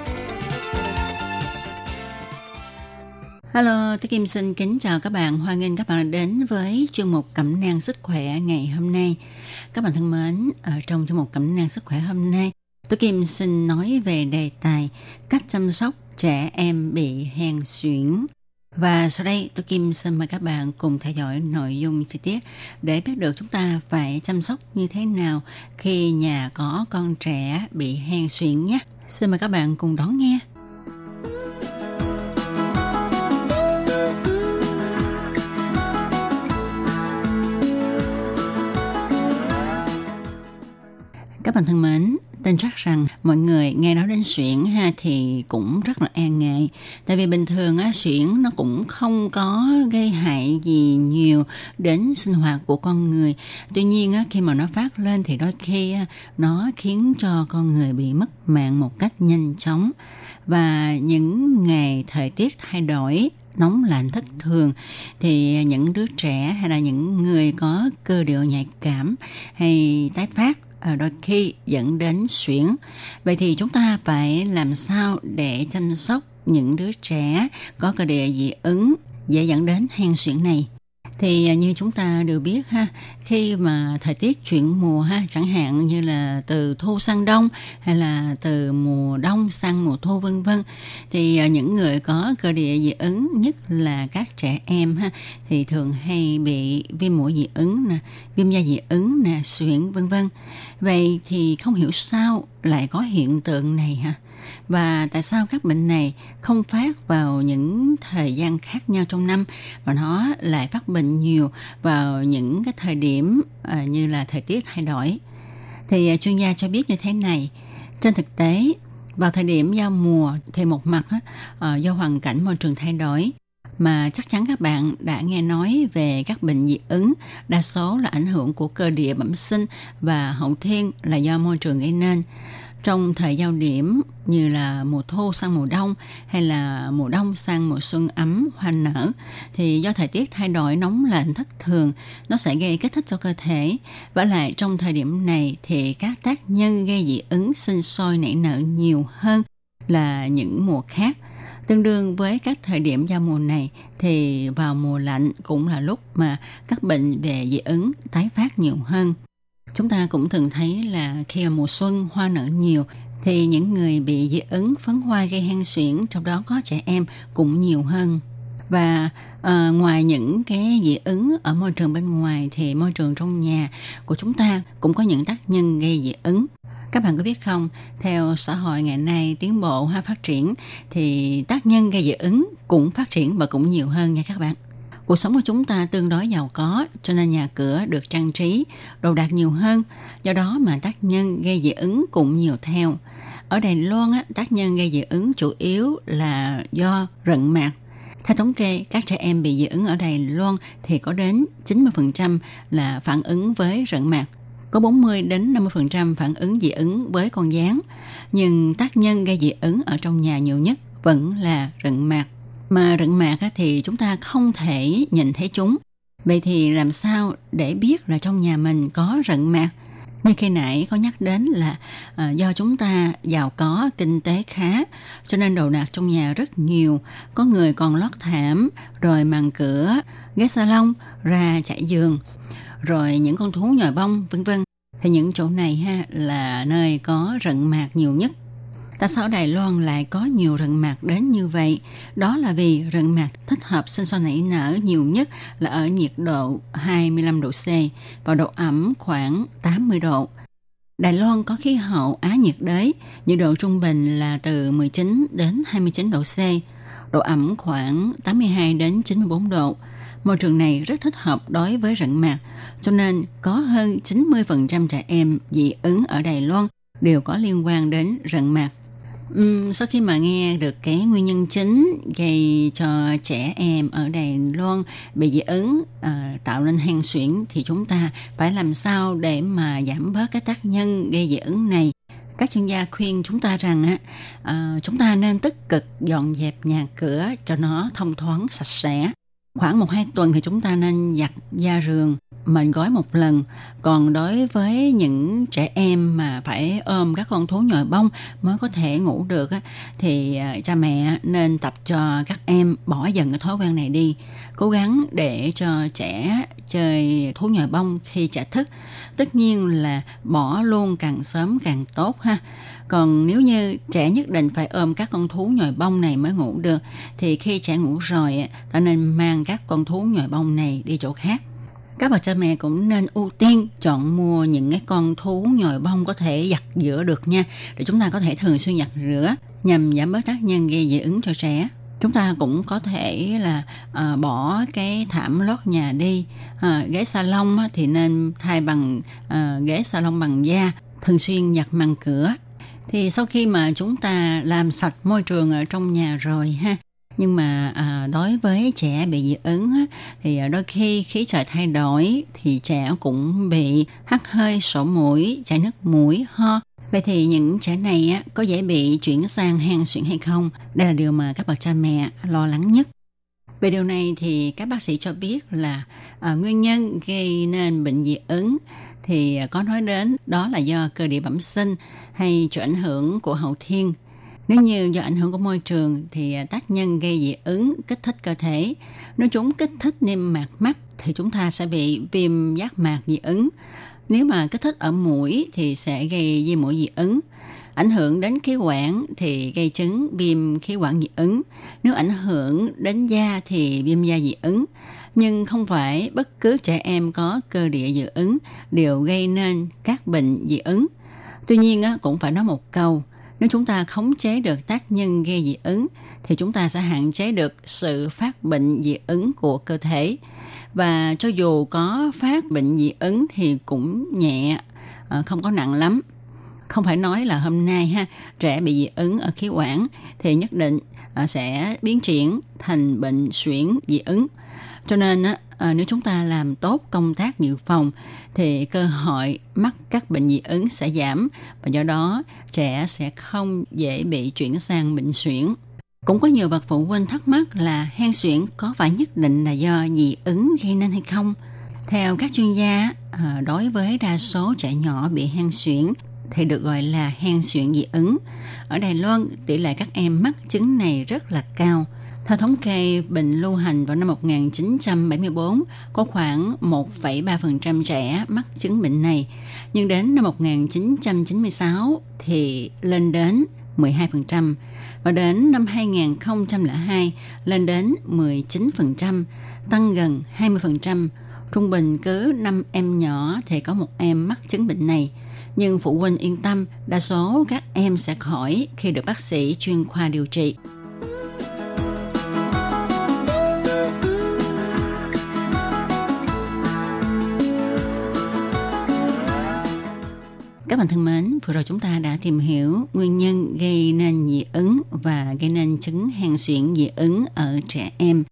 Hello, tôi Kim xin kính chào các bạn. Hoan nghênh các bạn đến với chuyên mục Cẩm nang sức khỏe ngày hôm nay. Các bạn thân mến, ở trong chuyên mục Cẩm nang sức khỏe hôm nay, tôi Kim xin nói về đề tài cách chăm sóc trẻ em bị hen suyễn. Và sau đây, tôi Kim xin mời các bạn cùng theo dõi nội dung chi tiết để biết được chúng ta phải chăm sóc như thế nào khi nhà có con trẻ bị hen suyễn nhé. Xin mời các bạn cùng đón nghe. Các bạn thân mến, tin chắc rằng mọi người nghe nói đến xuyển ha thì cũng rất là e ngại. Tại vì bình thường á xuyển nó cũng không có gây hại gì nhiều đến sinh hoạt của con người. Tuy nhiên á khi mà nó phát lên thì đôi khi á, nó khiến cho con người bị mất mạng một cách nhanh chóng. Và những ngày thời tiết thay đổi nóng lạnh thất thường thì những đứa trẻ hay là những người có cơ địa nhạy cảm hay tái phát Ờ, đôi khi dẫn đến suyễn. Vậy thì chúng ta phải làm sao để chăm sóc những đứa trẻ có cơ địa dị ứng dễ dẫn đến hen suyễn này? Thì à, như chúng ta đều biết ha, khi mà thời tiết chuyển mùa ha, chẳng hạn như là từ thu sang đông hay là từ mùa đông sang mùa thu vân vân thì à, những người có cơ địa dị ứng nhất là các trẻ em ha thì thường hay bị viêm mũi dị ứng nè, viêm da dị ứng nè, suyễn vân vân. Vậy thì không hiểu sao lại có hiện tượng này hả Và tại sao các bệnh này không phát vào những thời gian khác nhau trong năm mà nó lại phát bệnh nhiều vào những cái thời điểm à, như là thời tiết thay đổi? Thì à, chuyên gia cho biết như thế này. Trên thực tế, vào thời điểm giao mùa thì một mặt à, do hoàn cảnh môi trường thay đổi mà chắc chắn các bạn đã nghe nói về các bệnh dị ứng, đa số là ảnh hưởng của cơ địa bẩm sinh và hậu thiên là do môi trường gây nên. Trong thời giao điểm như là mùa thu sang mùa đông hay là mùa đông sang mùa xuân ấm hoa nở thì do thời tiết thay đổi nóng lạnh thất thường nó sẽ gây kích thích cho cơ thể và lại trong thời điểm này thì các tác nhân gây dị ứng sinh sôi nảy nở nhiều hơn là những mùa khác Tương đương với các thời điểm giao mùa này thì vào mùa lạnh cũng là lúc mà các bệnh về dị ứng tái phát nhiều hơn. Chúng ta cũng thường thấy là khi mà mùa xuân hoa nở nhiều thì những người bị dị ứng phấn hoa gây hen suyễn trong đó có trẻ em cũng nhiều hơn. Và à, ngoài những cái dị ứng ở môi trường bên ngoài thì môi trường trong nhà của chúng ta cũng có những tác nhân gây dị ứng. Các bạn có biết không, theo xã hội ngày nay tiến bộ hay phát triển thì tác nhân gây dị ứng cũng phát triển và cũng nhiều hơn nha các bạn. Cuộc sống của chúng ta tương đối giàu có cho nên nhà cửa được trang trí, đồ đạc nhiều hơn. Do đó mà tác nhân gây dị ứng cũng nhiều theo. Ở Đài Loan, á, tác nhân gây dị ứng chủ yếu là do rận mạc. Theo thống kê, các trẻ em bị dị ứng ở Đài Loan thì có đến 90% là phản ứng với rận mạc có 40 đến 50% phản ứng dị ứng với con gián, nhưng tác nhân gây dị ứng ở trong nhà nhiều nhất vẫn là rận mạc. Mà rận mạc thì chúng ta không thể nhìn thấy chúng. Vậy thì làm sao để biết là trong nhà mình có rận mạc? Như khi nãy có nhắc đến là à, do chúng ta giàu có, kinh tế khá, cho nên đồ đạc trong nhà rất nhiều. Có người còn lót thảm, rồi màn cửa, ghế salon, ra trải giường, rồi những con thú nhồi bông, vân vân. Thì những chỗ này ha là nơi có rận mạc nhiều nhất. Tại sao Đài Loan lại có nhiều rận mạc đến như vậy? Đó là vì rận mạc thích hợp sinh sôi nảy nở nhiều nhất là ở nhiệt độ 25 độ C và độ ẩm khoảng 80 độ. Đài Loan có khí hậu Á nhiệt đới, nhiệt độ trung bình là từ 19 đến 29 độ C, độ ẩm khoảng 82 đến 94 độ. Môi trường này rất thích hợp đối với rận mạc, cho nên có hơn 90% trẻ em dị ứng ở Đài Loan đều có liên quan đến rận mạc. Uhm, sau khi mà nghe được cái nguyên nhân chính gây cho trẻ em ở Đài Loan bị dị ứng à, tạo nên hen suyễn thì chúng ta phải làm sao để mà giảm bớt cái tác nhân gây dị ứng này các chuyên gia khuyên chúng ta rằng á à, chúng ta nên tích cực dọn dẹp nhà cửa cho nó thông thoáng sạch sẽ khoảng một hai tuần thì chúng ta nên giặt da giường mình gói một lần. Còn đối với những trẻ em mà phải ôm các con thú nhồi bông mới có thể ngủ được á, thì à, cha mẹ nên tập cho các em bỏ dần cái thói quen này đi. Cố gắng để cho trẻ chơi thú nhồi bông khi trẻ thức. Tất nhiên là bỏ luôn càng sớm càng tốt ha. Còn nếu như trẻ nhất định phải ôm các con thú nhồi bông này mới ngủ được thì khi trẻ ngủ rồi ta nên mang các con thú nhồi bông này đi chỗ khác các bậc cha mẹ cũng nên ưu tiên chọn mua những cái con thú nhồi bông có thể giặt rửa được nha để chúng ta có thể thường xuyên giặt rửa nhằm giảm bớt tác nhân gây dị ứng cho trẻ. Chúng ta cũng có thể là à, bỏ cái thảm lót nhà đi à, ghế salon thì nên thay bằng à, ghế salon bằng da thường xuyên giặt màn cửa. Thì sau khi mà chúng ta làm sạch môi trường ở trong nhà rồi ha nhưng mà à, đối với trẻ bị dị ứng á, thì à, đôi khi khí trời thay đổi thì trẻ cũng bị hắt hơi sổ mũi chảy nước mũi ho Vậy thì những trẻ này á, có dễ bị chuyển sang hen suyễn hay không? Đây là điều mà các bậc cha mẹ lo lắng nhất. Về điều này thì các bác sĩ cho biết là à, nguyên nhân gây nên bệnh dị ứng thì à, có nói đến đó là do cơ địa bẩm sinh hay chịu ảnh hưởng của hậu thiên. Nếu như do ảnh hưởng của môi trường thì à, tác nhân gây dị ứng kích thích cơ thể. Nếu chúng kích thích niêm mạc mắt thì chúng ta sẽ bị viêm giác mạc dị ứng. Nếu mà kích thích ở mũi thì sẽ gây viêm mũi dị ứng. Ảnh hưởng đến khí quản thì gây chứng viêm khí quản dị ứng. Nếu ảnh hưởng đến da thì viêm da dị ứng. Nhưng không phải bất cứ trẻ em có cơ địa dị ứng đều gây nên các bệnh dị ứng. Tuy nhiên cũng phải nói một câu, nếu chúng ta khống chế được tác nhân gây dị ứng, thì chúng ta sẽ hạn chế được sự phát bệnh dị ứng của cơ thể. Và cho dù có phát bệnh dị ứng thì cũng nhẹ ờ, không có nặng lắm. Không phải nói là hôm nay ha, trẻ bị dị ứng ở khí quản thì nhất định ờ, sẽ biến triển thành bệnh suyễn dị ứng cho nên á, ờ, nếu chúng ta làm tốt công tác dự phòng thì cơ hội mắc các bệnh dị ứng sẽ giảm và do đó trẻ sẽ không dễ bị chuyển sang bệnh suyễn cũng có nhiều bậc phụ huynh thắc mắc là hen suyễn có phải nhất định là do dị ứng gây nên hay không? Theo các chuyên gia, ờ, đối với đa số trẻ nhỏ bị hen suyễn thì được gọi là hen suyễn dị ứng. Ở Đài Loan, tỷ lệ các em mắc chứng này rất là cao. Theo thống kê bệnh lưu hành vào năm 1974, có khoảng 1,3% trẻ mắc chứng bệnh này. Nhưng đến năm 1996 thì lên đến 12% và đến năm 2002 lên đến 19%, tăng gần 20%. Trung bình cứ 5 em nhỏ thì có một em mắc chứng bệnh này. Nhưng phụ huynh yên tâm, đa số các em sẽ khỏi khi được bác sĩ chuyên khoa điều trị. Các bạn thân mến, vừa rồi chúng ta đã tìm hiểu nguyên nhân gây nên dị ứng và gây nên chứng hen suyễn dị ứng ở trẻ em.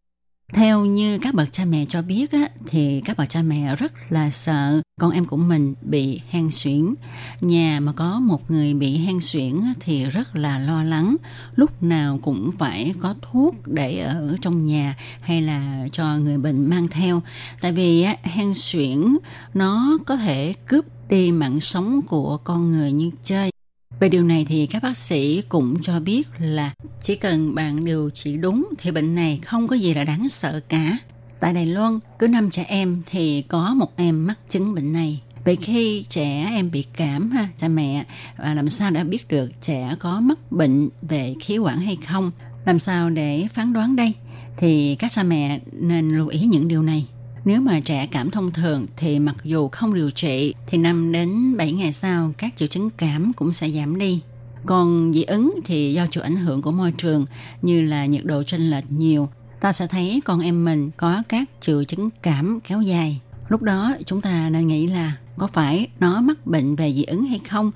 Theo như các bậc cha mẹ cho biết á, thì các bậc cha mẹ rất là sợ con em của mình bị hen suyễn. Nhà mà có một người bị hen suyễn thì rất là lo lắng. Lúc nào cũng phải có thuốc để ở trong nhà hay là cho người bệnh mang theo. Tại vì á, hen suyễn nó có thể cướp đi mạng sống của con người như chơi. Về điều này thì các bác sĩ cũng cho biết là chỉ cần bạn điều trị đúng thì bệnh này không có gì là đáng sợ cả. Tại Đài Loan, cứ năm trẻ em thì có một em mắc chứng bệnh này. Vậy khi trẻ em bị cảm ha, cha mẹ và làm sao để biết được trẻ có mắc bệnh về khí quản hay không? Làm sao để phán đoán đây? Thì các cha mẹ nên lưu ý những điều này. Nếu mà trẻ cảm thông thường thì mặc dù không điều trị thì 5 đến 7 ngày sau các triệu chứng cảm cũng sẽ giảm đi. Còn dị ứng thì do chịu ảnh hưởng của môi trường như là nhiệt độ chênh lệch nhiều, ta sẽ thấy con em mình có các triệu chứng cảm kéo dài. Lúc đó chúng ta nên nghĩ là có phải nó mắc bệnh về dị ứng hay không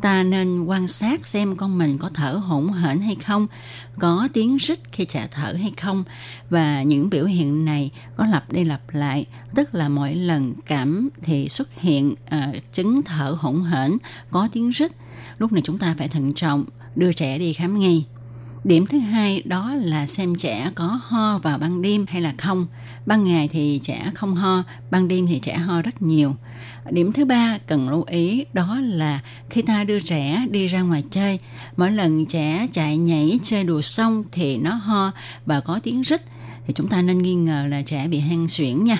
ta nên quan sát xem con mình có thở hổn hển hay không, có tiếng rít khi trả thở hay không và những biểu hiện này có lặp đi lặp lại, tức là mỗi lần cảm thì xuất hiện uh, chứng thở hổn hển, có tiếng rít. Lúc này chúng ta phải thận trọng đưa trẻ đi khám ngay. Điểm thứ hai đó là xem trẻ có ho vào ban đêm hay là không. Ban ngày thì trẻ không ho, ban đêm thì trẻ ho rất nhiều. Điểm thứ ba cần lưu ý đó là khi ta đưa trẻ đi ra ngoài chơi, mỗi lần trẻ chạy nhảy chơi đùa xong thì nó ho và có tiếng rít thì chúng ta nên nghi ngờ là trẻ bị hen suyễn nha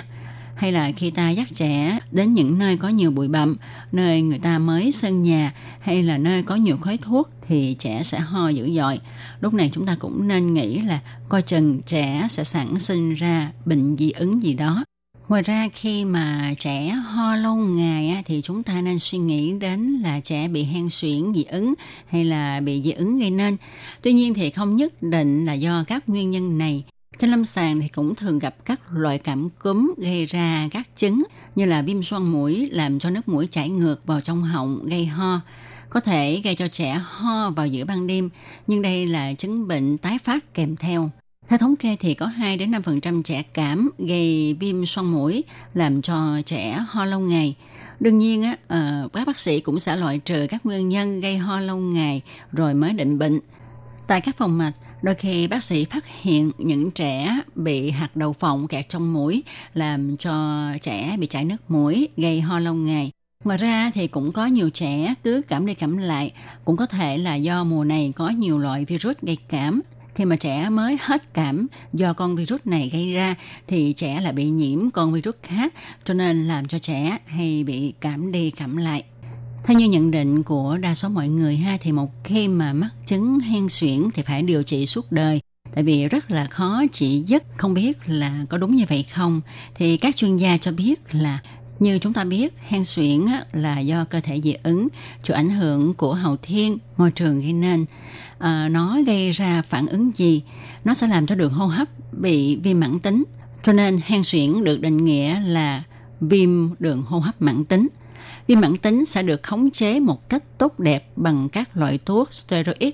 hay là khi ta dắt trẻ đến những nơi có nhiều bụi bặm, nơi người ta mới sân nhà hay là nơi có nhiều khói thuốc thì trẻ sẽ ho dữ dội. Lúc này chúng ta cũng nên nghĩ là coi chừng trẻ sẽ sản sinh ra bệnh dị ứng gì đó. Ngoài ra khi mà trẻ ho lâu ngày thì chúng ta nên suy nghĩ đến là trẻ bị hen suyễn dị ứng hay là bị dị ứng gây nên. Tuy nhiên thì không nhất định là do các nguyên nhân này. Trên lâm sàng thì cũng thường gặp các loại cảm cúm gây ra các chứng như là viêm xoang mũi làm cho nước mũi chảy ngược vào trong họng gây ho. Có thể gây cho trẻ ho vào giữa ban đêm, nhưng đây là chứng bệnh tái phát kèm theo. Theo thống kê thì có 2 đến 5% trẻ cảm gây viêm xoang mũi làm cho trẻ ho lâu ngày. Đương nhiên á, ờ, các bác sĩ cũng sẽ loại trừ các nguyên nhân gây ho lâu ngày rồi mới định bệnh. Tại các phòng mạch, đôi khi bác sĩ phát hiện những trẻ bị hạt đậu phộng kẹt trong mũi làm cho trẻ bị chảy nước mũi gây ho lâu ngày. Ngoài ra thì cũng có nhiều trẻ cứ cảm đi cảm lại, cũng có thể là do mùa này có nhiều loại virus gây cảm khi mà trẻ mới hết cảm do con virus này gây ra thì trẻ lại bị nhiễm con virus khác cho nên làm cho trẻ hay bị cảm đi cảm lại. Theo như nhận định của đa số mọi người ha thì một khi mà mắc chứng hen suyễn thì phải điều trị suốt đời tại vì rất là khó chỉ dứt không biết là có đúng như vậy không thì các chuyên gia cho biết là như chúng ta biết, hen suyễn là do cơ thể dị ứng, chịu ảnh hưởng của hậu thiên, môi trường gây nên. À, nó gây ra phản ứng gì? Nó sẽ làm cho đường hô hấp bị viêm mãn tính. Cho nên hen suyễn được định nghĩa là viêm đường hô hấp mãn tính. Viêm mãn tính sẽ được khống chế một cách tốt đẹp bằng các loại thuốc steroid.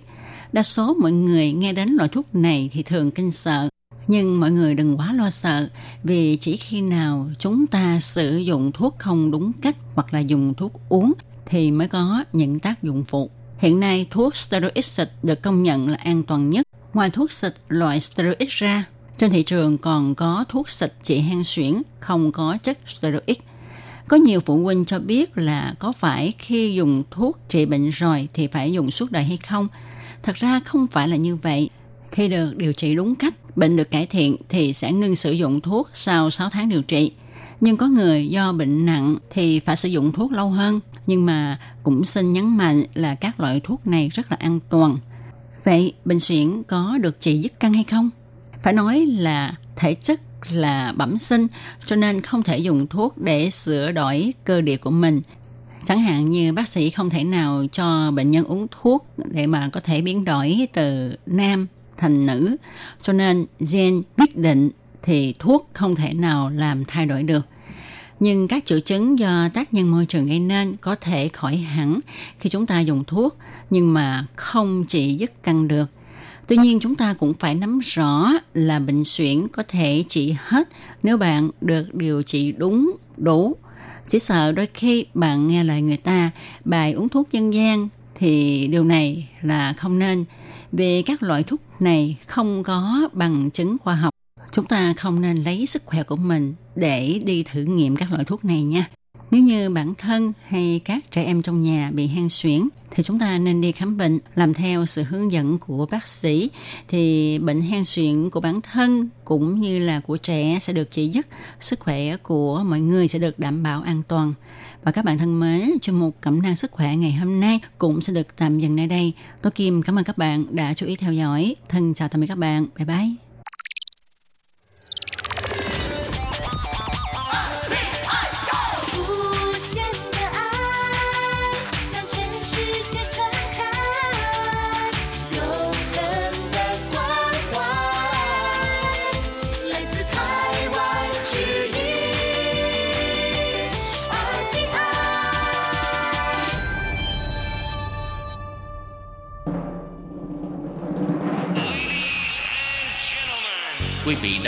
Đa số mọi người nghe đến loại thuốc này thì thường kinh sợ nhưng mọi người đừng quá lo sợ vì chỉ khi nào chúng ta sử dụng thuốc không đúng cách hoặc là dùng thuốc uống thì mới có những tác dụng phụ. Hiện nay thuốc steroid xịt được công nhận là an toàn nhất. Ngoài thuốc xịt loại steroid ra, trên thị trường còn có thuốc xịt trị hen suyễn không có chất steroid. Có nhiều phụ huynh cho biết là có phải khi dùng thuốc trị bệnh rồi thì phải dùng suốt đời hay không? Thật ra không phải là như vậy. Khi được điều trị đúng cách, bệnh được cải thiện thì sẽ ngưng sử dụng thuốc sau 6 tháng điều trị. Nhưng có người do bệnh nặng thì phải sử dụng thuốc lâu hơn. Nhưng mà cũng xin nhấn mạnh là các loại thuốc này rất là an toàn. Vậy bệnh suyễn có được trị dứt căng hay không? Phải nói là thể chất là bẩm sinh, cho nên không thể dùng thuốc để sửa đổi cơ địa của mình chẳng hạn như bác sĩ không thể nào cho bệnh nhân uống thuốc để mà có thể biến đổi từ nam thành nữ. Cho nên gen quyết định thì thuốc không thể nào làm thay đổi được. Nhưng các triệu chứng do tác nhân môi trường gây nên có thể khỏi hẳn khi chúng ta dùng thuốc, nhưng mà không chỉ dứt căng được. Tuy nhiên chúng ta cũng phải nắm rõ là bệnh suyễn có thể trị hết nếu bạn được điều trị đúng, đủ. Chỉ sợ đôi khi bạn nghe lời người ta bài uống thuốc dân gian thì điều này là không nên. Vì các loại thuốc này không có bằng chứng khoa học. Chúng ta không nên lấy sức khỏe của mình để đi thử nghiệm các loại thuốc này nha. Nếu như bản thân hay các trẻ em trong nhà bị hen suyễn thì chúng ta nên đi khám bệnh làm theo sự hướng dẫn của bác sĩ thì bệnh hen suyễn của bản thân cũng như là của trẻ sẽ được trị dứt, sức khỏe của mọi người sẽ được đảm bảo an toàn. Và các bạn thân mến, chuyên mục Cẩm nang sức khỏe ngày hôm nay cũng sẽ được tạm dừng nơi đây. Tôi Kim cảm ơn các bạn đã chú ý theo dõi. Thân chào tạm biệt các bạn. Bye bye.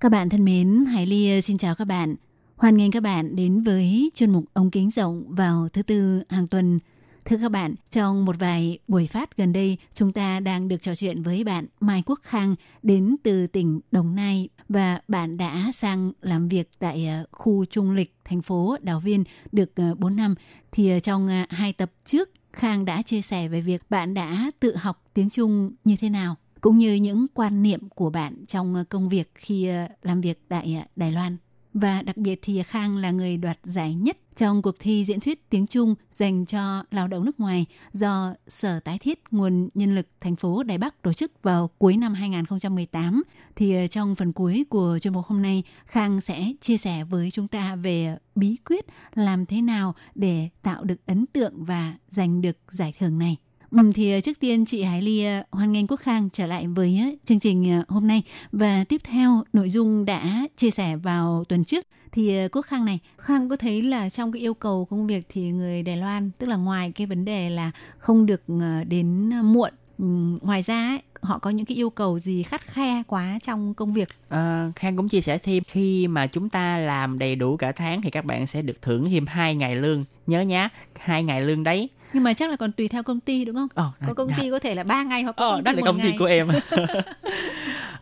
Các bạn thân mến, Hải Ly ờ, xin chào các bạn. Hoan nghênh các bạn đến với chuyên mục ống kính rộng vào thứ tư hàng tuần. Thưa các bạn, trong một vài buổi phát gần đây, chúng ta đang được trò chuyện với bạn Mai Quốc Khang đến từ tỉnh Đồng Nai và bạn đã sang làm việc tại ờ, khu trung lịch thành phố Đào Viên được ờ, 4 năm. Thì trong hai tập trước, Khang đã chia sẻ về việc bạn đã tự học tiếng Trung như thế nào cũng như những quan niệm của bạn trong ờ, công việc khi ờ, làm việc tại ờ, Đài Loan. Và đặc biệt thì Khang là người đoạt giải nhất trong cuộc thi diễn thuyết tiếng Trung dành cho lao động nước ngoài do Sở Tái thiết Nguồn Nhân lực thành phố Đài Bắc tổ chức vào cuối năm 2018. Thì trong phần cuối của chuyên mục hôm nay, Khang sẽ chia sẻ với chúng ta về bí quyết làm thế nào để tạo được ấn tượng và giành được giải thưởng này. Ừ, thì ờ, trước tiên chị Hải Ly ờ, hoan nghênh Quốc Khang trở lại với ờ, chương trình hôm nay. Và tiếp theo nội dung đã chia sẻ vào tuần trước. Thì Quốc Khang này. Khang có thấy là trong cái yêu cầu công việc thì người Đài Loan tức là ngoài cái vấn đề là không được đến muộn ngoài ra ấy, họ có những cái yêu cầu gì khắt khe quá trong công việc? À, Khang cũng chia sẻ thêm khi mà chúng ta làm đầy đủ cả tháng thì các bạn sẽ được thưởng thêm hai ngày lương. Nhớ nhá hai ngày lương đấy nhưng mà chắc là còn tùy theo công ty đúng không? Ờ, có công dạ. ty có thể là 3 ngày hoặc Ờ, công đó là công ty ngày. của em [LAUGHS]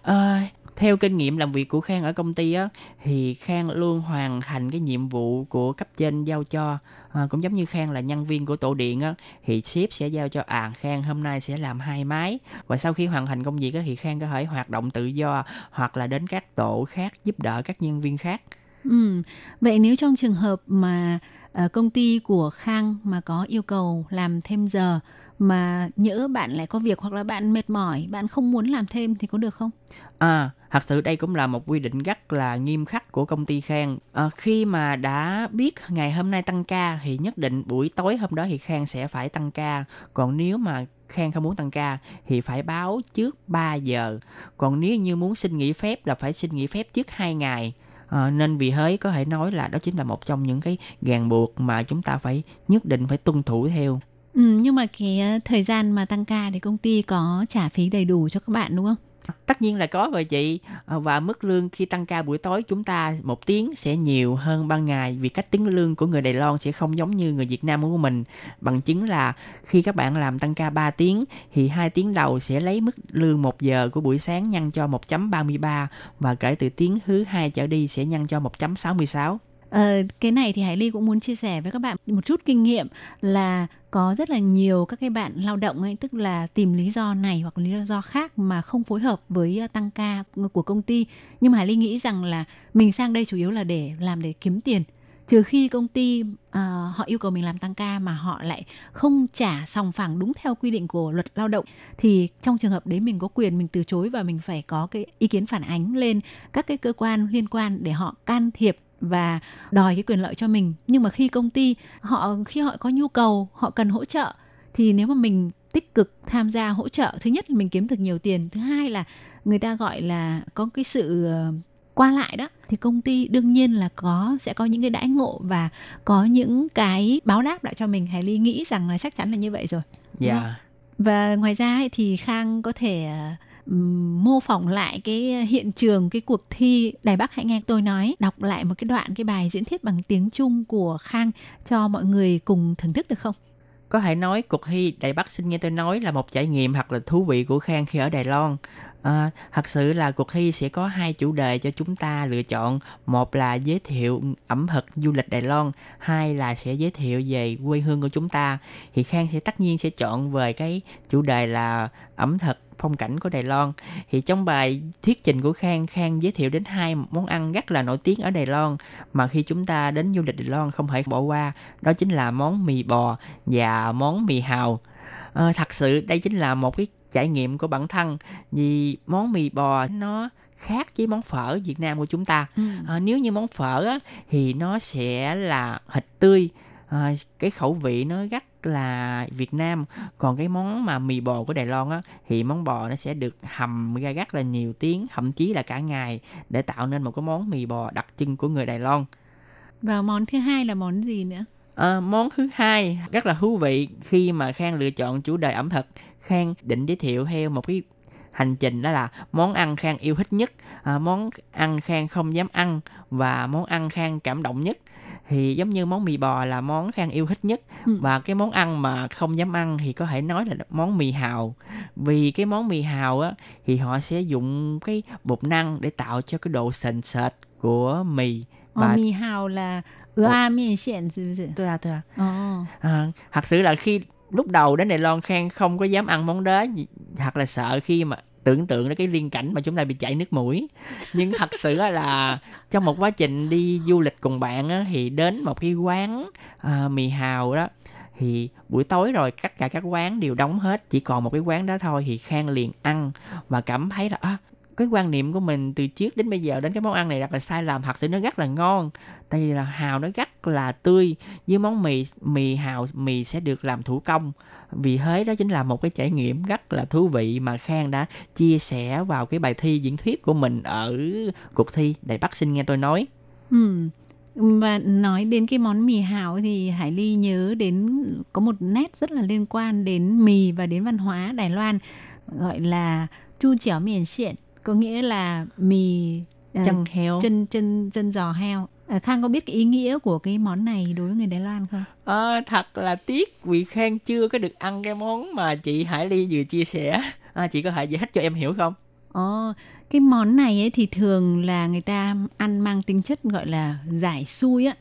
Ờ, theo kinh nghiệm làm việc của Khang ở công ty á thì Khang luôn hoàn thành cái nhiệm vụ của cấp trên giao cho à, cũng giống như Khang là nhân viên của tổ điện á thì sếp sẽ giao cho à Khang hôm nay sẽ làm hai máy và sau khi hoàn thành công việc á thì Khang có thể hoạt động tự do hoặc là đến các tổ khác giúp đỡ các nhân viên khác Ừ. Vậy nếu trong trường hợp mà Ờ, công ty của Khang mà có yêu cầu làm thêm giờ mà nhỡ bạn lại có việc hoặc là bạn mệt mỏi, bạn không muốn làm thêm thì có được không? À, thật sự đây cũng là một quy định rất là nghiêm khắc của công ty Khang. À, khi mà đã biết ngày hôm nay tăng ca thì nhất định buổi tối hôm đó thì Khang sẽ phải tăng ca. Còn nếu mà Khang không muốn tăng ca thì phải báo trước 3 giờ. Còn nếu như muốn xin nghỉ phép là phải xin nghỉ phép trước 2 ngày. À, nên vì thế có thể nói là đó chính là một trong những cái ràng buộc mà chúng ta phải nhất định phải tuân thủ theo. Ừ, nhưng mà cái ờ, thời gian mà tăng ca thì công ty có trả phí đầy đủ cho các bạn đúng không? Tất nhiên là có rồi chị. Ờ, và mức lương khi tăng ca buổi tối chúng ta một tiếng sẽ nhiều hơn ban ngày, Vì cách tính lương của người Đài Loan sẽ không giống như người Việt Nam của mình. Bằng chứng là khi các bạn làm tăng ca 3 tiếng Thì hai tiếng đầu sẽ lấy mức lương 1 giờ của buổi sáng nhân cho 1.33 Và kể từ tiếng thứ hai trở đi sẽ nhân cho 1.66 Ờ, cái này thì Hải Ly cũng muốn chia sẻ với các bạn một chút kinh nghiệm là có rất là nhiều các cái bạn lao động ấy tức là tìm lý do này hoặc lý do khác mà không phối hợp với ờ, tăng ca của công ty. Nhưng mà Hải Ly nghĩ rằng là mình sang đây chủ yếu là để làm để kiếm tiền. Trừ khi công ty uh, họ yêu cầu mình làm tăng ca mà họ lại không trả sòng phẳng đúng theo quy định của luật lao động thì trong trường hợp đấy mình có quyền mình từ chối và mình phải có cái ý kiến phản ánh lên các cái cơ quan liên quan để họ can thiệp và đòi cái quyền lợi cho mình. Nhưng mà khi công ty họ khi họ có nhu cầu họ cần hỗ trợ thì nếu mà mình tích cực tham gia hỗ trợ thứ nhất là mình kiếm được nhiều tiền thứ hai là người ta gọi là có cái sự ờ, qua lại đó thì công ty đương nhiên là có sẽ có những cái đãi ngộ và có những cái báo đáp lại cho mình. Hải Ly nghĩ rằng là chắc chắn là như vậy rồi Dạ. và ngoài ra ấy, thì Khang có thể ờ, mô phỏng lại cái ờ, hiện trường, cái cuộc thi Đài Bắc hãy nghe tôi nói, đọc lại một cái đoạn, cái bài diễn thuyết bằng tiếng Trung của Khang cho mọi người cùng thưởng thức được không? Có thể nói cuộc thi Đài Bắc xin nghe tôi nói là một trải nghiệm hoặc là thú vị của Khang khi ở Đài Loan. À, thật sự là cuộc thi sẽ có hai chủ đề cho chúng ta lựa chọn. Một là giới thiệu ẩm thực du lịch Đài Loan, hai là sẽ giới thiệu về quê hương của chúng ta. Thì Khang sẽ tất nhiên sẽ chọn về cái chủ đề là ẩm thực phong cảnh của Đài Loan. Thì trong bài thuyết trình của Khang, Khang giới thiệu đến hai món ăn rất là nổi tiếng ở Đài Loan mà khi chúng ta đến du lịch Đài Loan không thể bỏ qua. Đó chính là món mì bò và món mì hào. À, thật sự đây chính là một cái trải nghiệm của bản thân vì món mì bò nó khác với món phở Việt Nam của chúng ta. Ờ, nếu như món phở á, thì nó sẽ là thịt tươi, Ờ, cái khẩu vị nó rất là Việt Nam. Còn cái món mà mì bò của Đài Loan á, thì món bò nó sẽ được hầm ra rất là nhiều tiếng, thậm chí là cả ngày để tạo nên một cái món mì bò đặc trưng của người Đài Loan. Và món thứ hai là món gì nữa? À, món thứ hai rất là thú vị khi mà Khang lựa chọn chủ đề ẩm thực. Khang định giới thiệu theo một cái hành trình đó là món ăn Khang yêu thích nhất, à, món ăn Khang không dám ăn và món ăn Khang cảm động nhất. Thì giống như món mì bò là món Khang yêu thích nhất Ừ. và cái món ăn mà không dám ăn thì có thể nói là món mì hào. Vì cái món mì hào á thì họ sẽ dùng cái bột năng để tạo cho cái độ sền sệt của mì và ờ, mì hào là ứa a miên xiển Tôi à, tôi à. Oh. Thật sự là khi lúc đầu đến Đài Loan Khang không có dám ăn món đó hoặc là sợ khi mà tưởng tượng đến cái liên cảnh mà chúng ta bị chảy nước mũi nhưng thật sự là trong một quá trình đi du lịch cùng bạn á, thì đến một cái quán à, mì hào đó thì buổi tối rồi tất cả các quán đều đóng hết chỉ còn một cái quán đó thôi thì khang liền ăn và cảm thấy là à, cái quan niệm của mình từ trước đến bây giờ đến cái món ăn này rất là sai lầm, thật sự nó rất là ngon. Tại vì là hào nó rất là tươi, với món mì mì hào, mì sẽ được làm thủ công. Vì thế đó chính là một cái trải nghiệm rất là thú vị mà khang đã chia sẻ vào cái bài thi diễn thuyết của mình ở cuộc thi đài bắc xin nghe tôi nói. Ừ. Và nói đến cái món mì hào thì Hải Ly nhớ đến có một nét rất là liên quan đến mì và đến văn hóa Đài Loan, gọi là chu chéo miền xiện có nghĩa là mì à, chân heo chân chân chân giò heo. À, Khang có biết cái ý nghĩa của cái món này đối với người Đài Loan không? Ờ, thật là tiếc vì Khang chưa có được ăn cái món mà chị Hải Ly vừa chia sẻ. À, chị có thể giải thích cho em hiểu không? Ồ, cái món này ấy thì thường là người ta ăn mang tính chất gọi là giải xui á.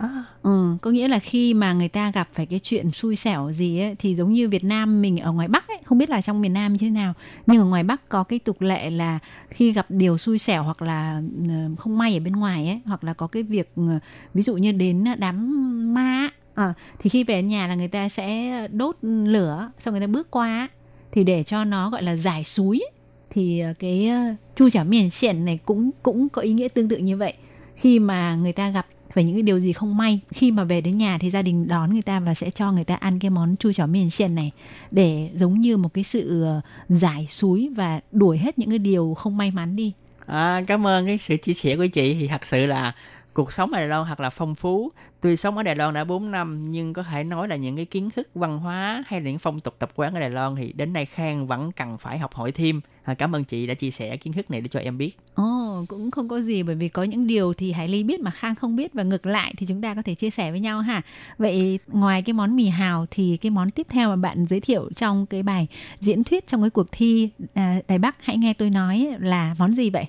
À, Ừ, có nghĩa là khi mà người ta gặp phải cái chuyện xui xẻo gì ấy thì giống như Việt Nam mình ở ngoài Bắc ấy, không biết là trong miền Nam như thế nào, nhưng ở ngoài Bắc có cái tục lệ là khi gặp điều xui xẻo hoặc là ờ, không may ở bên ngoài ấy, hoặc là có cái việc ờ, ví dụ như đến đám ma à, thì khi về nhà là người ta sẽ đốt lửa xong người ta bước qua thì để cho nó gọi là giải suối ấy, thì cái chu chả miền xiển này cũng cũng có ý nghĩa tương tự như vậy. Khi mà người ta gặp về những cái điều gì không may khi mà về đến nhà thì gia đình đón người ta và sẽ cho người ta ăn cái món chui chó miền xiên này. Để giống như một cái sự ờ, giải suối và đuổi hết những cái điều không may mắn đi. À, cảm ơn cái sự chia sẻ của chị. Thì thật sự là cuộc sống ở Đài Loan thật là phong phú. Tuy sống ở Đài Loan đã 4 năm nhưng có thể nói là những cái kiến thức văn hóa hay là những phong tục tập quán ở Đài Loan thì đến nay Khang vẫn cần phải học hỏi thêm. À, cảm ơn chị đã chia sẻ kiến thức này để cho em biết. Ồ, cũng không có gì bởi vì có những điều thì Hải Ly biết mà Khang không biết và ngược lại thì chúng ta có thể chia sẻ với nhau ha. Vậy ngoài cái món mì hào thì cái món tiếp theo mà bạn giới thiệu trong cái bài diễn thuyết trong cái cuộc thi à, Đài Bắc hãy nghe tôi nói là món gì vậy?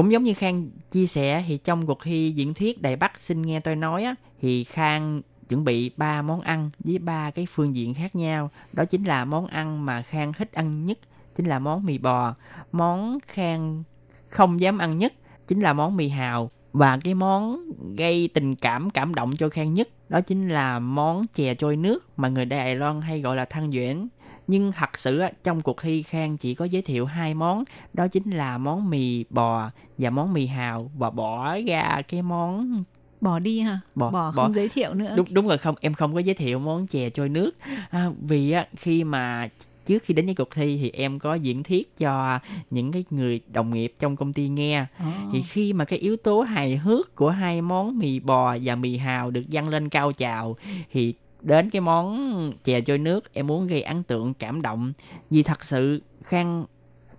Cũng giống như Khang chia sẻ thì trong cuộc thi diễn thuyết Đài Bắc xin nghe tôi nói á, thì Khang chuẩn bị ba món ăn với ba cái phương diện khác nhau. Đó chính là món ăn mà Khang thích ăn nhất chính là món mì bò, món Khang không dám ăn nhất chính là món mì hào và cái món gây tình cảm cảm động cho Khang nhất đó chính là món chè trôi nước mà người Đài Loan hay gọi là thăng duyễn. Nhưng thật sự trong cuộc thi Khang chỉ có giới thiệu hai món, đó chính là món mì bò và món mì hào. Và bỏ ra cái món bỏ đi ha Bỏ- bỏ, bỏ. không giới thiệu nữa. Đúng đúng rồi không em không có giới thiệu món chè trôi nước. À, vì á, khi mà trước khi đến với cuộc thi thì em có diễn thuyết cho những cái người đồng nghiệp trong công ty nghe. Ồ. thì khi mà cái yếu tố hài hước của hai món mì bò và mì hào được dâng lên cao trào thì đến cái món chè trôi nước, em muốn gây ấn tượng, cảm động. Vì thật sự khang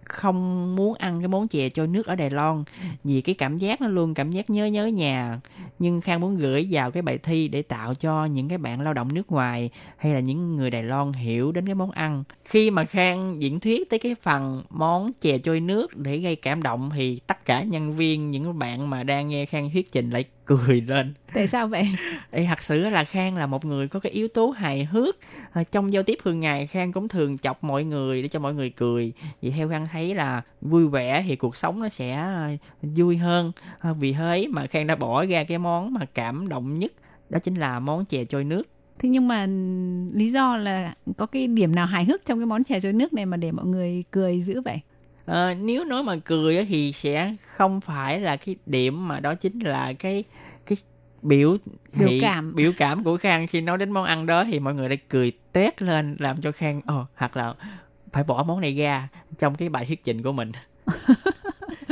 không muốn ăn cái món chè trôi nước ở Đài Loan. Vì cái cảm giác nó luôn cảm giác nhớ nhớ nhà. Nhưng Khang muốn gửi vào cái bài thi để tạo cho những cái bạn lao động nước ngoài hay là những người Đài Loan hiểu đến cái món ăn. Khi mà Khang diễn thuyết tới cái phần món chè trôi nước để gây cảm động thì tất cả nhân viên, những bạn mà đang nghe Khang thuyết trình lại cười lên. Tại sao vậy? [LAUGHS] Ê, thật sự là Khang là một người có cái yếu tố hài hước. À, trong giao tiếp thường ngày Khang cũng thường chọc mọi người để cho mọi người cười. Vậy theo Khang thấy là vui vẻ thì cuộc sống nó sẽ à, vui hơn. À, vì thế mà Khang đã bỏ ra cái món mà cảm động nhất đó chính là món chè trôi nước. Thế nhưng mà lý do là có cái điểm nào hài hước trong cái món chè trôi nước này mà để mọi người cười dữ vậy Ờ, nếu nói mà cười thì sẽ không phải là cái điểm mà đó chính là cái cái biểu Biểu cảm. biểu cảm của Khang khi nói đến món ăn đó thì mọi người đã cười toét lên làm cho Khang ồ hoặc là phải bỏ món này ra trong cái bài thuyết trình của mình [LAUGHS]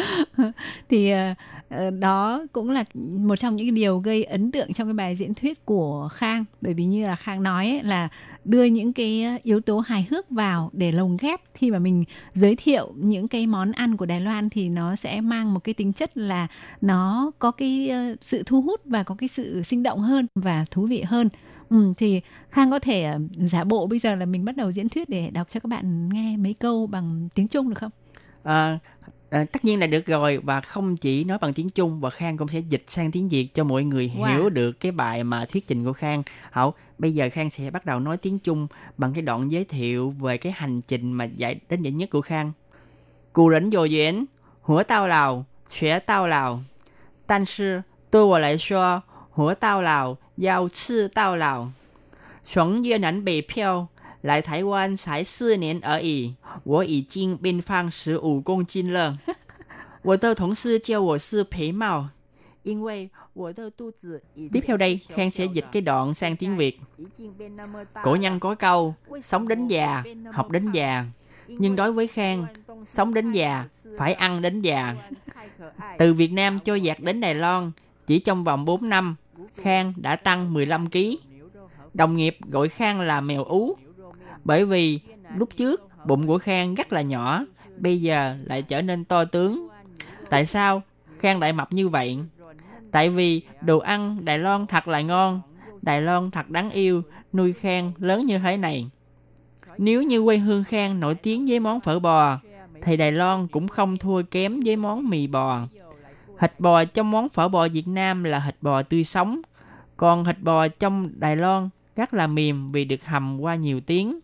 [LAUGHS] thì ờ, ờ, đó cũng là một trong những điều gây ấn tượng trong cái bài diễn thuyết của Khang. Bởi vì như là Khang nói ấy, là đưa những cái ờ, yếu tố hài hước vào để lồng ghép. Khi mà mình giới thiệu những cái món ăn của Đài Loan thì nó sẽ mang một cái tính chất là nó có cái sự thu hút và có cái sự sinh động hơn và thú vị hơn. Ừ, thì Khang có thể giả bộ bây giờ là mình bắt đầu diễn thuyết để đọc cho các bạn nghe mấy câu bằng tiếng Trung được không? À, À, tất nhiên là được rồi và không chỉ nói bằng tiếng Trung và Khang cũng sẽ dịch sang tiếng Việt cho mọi người wow. hiểu được cái bài mà thuyết trình của Khang. Hậu, bây giờ Khang sẽ bắt đầu nói tiếng Trung bằng cái đoạn giới thiệu về cái hành trình mà giải đến giải nhất của Khang. Cụ rỉnh vô duyên, hứa tao lào, xóa tao lào. Tan sư, tôi vào lại xóa, hủa tao lào, giao sư tao lào. Sống duyên ảnh bị phiêu, 来台湾才四年而已，我已经变胖十五公斤了。我的同事叫我是肥帽，因为我的肚子已 [LAUGHS] Tiếp theo đây, Khang sẽ dịch cái đoạn sang tiếng Việt. Cổ nhân có câu, sống đến già, học đến già. Nhưng đối với Khang, sống đến già, phải ăn đến già. Từ Việt Nam cho giặt đến Đài Loan, chỉ trong vòng 4 năm, Khang đã tăng 15 kg. Đồng nghiệp gọi Khang là mèo ú. bởi vì lúc trước bụng của Khang rất là nhỏ, bây giờ lại trở nên to tướng. Tại sao Khang lại mập như vậy? Tại vì đồ ăn Đài Loan thật là ngon, Đài Loan thật đáng yêu, nuôi Khang lớn như thế này. Nếu như quê hương Khang nổi tiếng với món phở bò, thì Đài Loan cũng không thua kém với món mì bò. Thịt bò trong món phở bò Việt Nam là thịt bò tươi sống, còn thịt bò trong Đài Loan rất là mềm vì được hầm qua nhiều tiếng.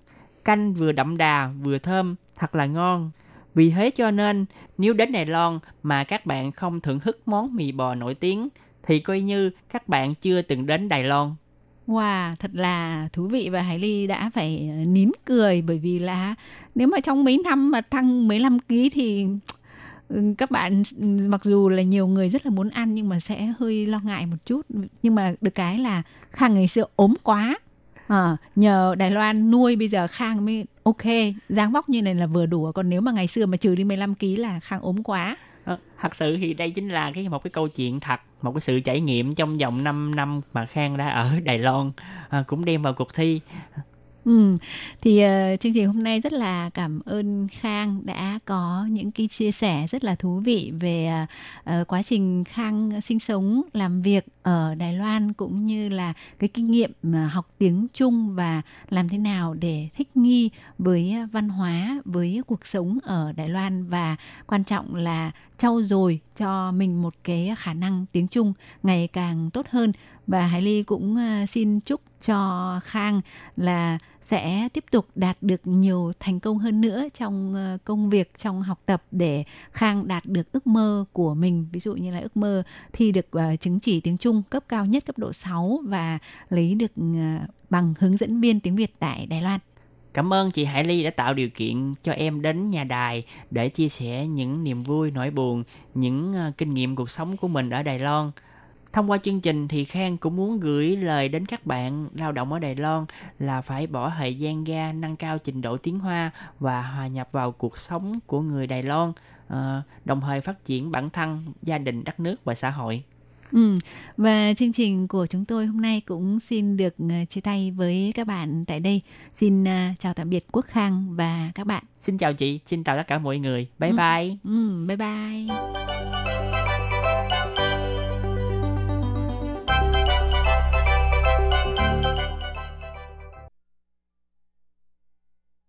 Canh vừa đậm đà vừa thơm, thật là ngon. Vì thế cho nên, nếu đến Đài Loan mà các bạn không thưởng thức món mì bò nổi tiếng, thì coi như các bạn chưa từng đến Đài Loan. Wow, thật là thú vị và Hải Ly đã phải ờ, nín cười bởi vì là nếu mà trong mấy năm mà tăng 15 kg thì ừ, các bạn ừ, mặc dù là nhiều người rất là muốn ăn nhưng mà sẽ hơi lo ngại một chút nhưng mà được cái là Khang ngày xưa ốm quá à, nhờ Đài Loan nuôi bây giờ Khang mới ok dáng vóc như này là vừa đủ. Còn nếu mà ngày xưa mà trừ đi 15 kg là Khang ốm quá. Ờ, thật sự thì đây chính là cái một cái câu chuyện thật một cái sự trải nghiệm trong vòng 5 năm mà Khang đã ở Đài Loan à, cũng đem vào cuộc thi. Ừ, thì uh, chương trình hôm nay rất là cảm ơn Khang đã có những cái chia sẻ rất là thú vị về uh, quá trình Khang sinh sống làm việc ở Đài Loan cũng như là cái kinh nghiệm mà học tiếng Trung và làm thế nào để thích nghi với văn hóa với cuộc sống ở Đài Loan. Và quan trọng là trau dồi cho mình một cái khả năng tiếng Trung ngày càng tốt hơn. Và Hải Ly cũng xin chúc cho Khang là sẽ tiếp tục đạt được nhiều thành công hơn nữa trong ờ, công việc trong học tập để Khang đạt được ước mơ của mình ví dụ như là ước mơ thi được ờ, chứng chỉ tiếng Trung cấp cao nhất cấp độ 6 và lấy được ờ, bằng hướng dẫn viên tiếng Việt tại Đài Loan. Cảm ơn chị Hải Ly đã tạo điều kiện cho em đến nhà đài để chia sẻ những niềm vui, nỗi buồn, những kinh nghiệm cuộc sống của mình ở Đài Loan. Thông qua chương trình thì Khang cũng muốn gửi lời đến các bạn lao động ở Đài Loan là phải bỏ thời gian ra nâng cao trình độ tiếng Hoa và hòa nhập vào cuộc sống của người Đài Loan, ờ, đồng thời phát triển bản thân, gia đình, đất nước và xã hội. Ừ, và chương trình của chúng tôi hôm nay cũng xin được ờ, chia tay với các bạn tại đây. Xin ờ, chào tạm biệt Quốc Khang và các bạn. Xin chào chị, xin chào tất cả mọi người. Bye Ừ. bye. Ừ, bye bye.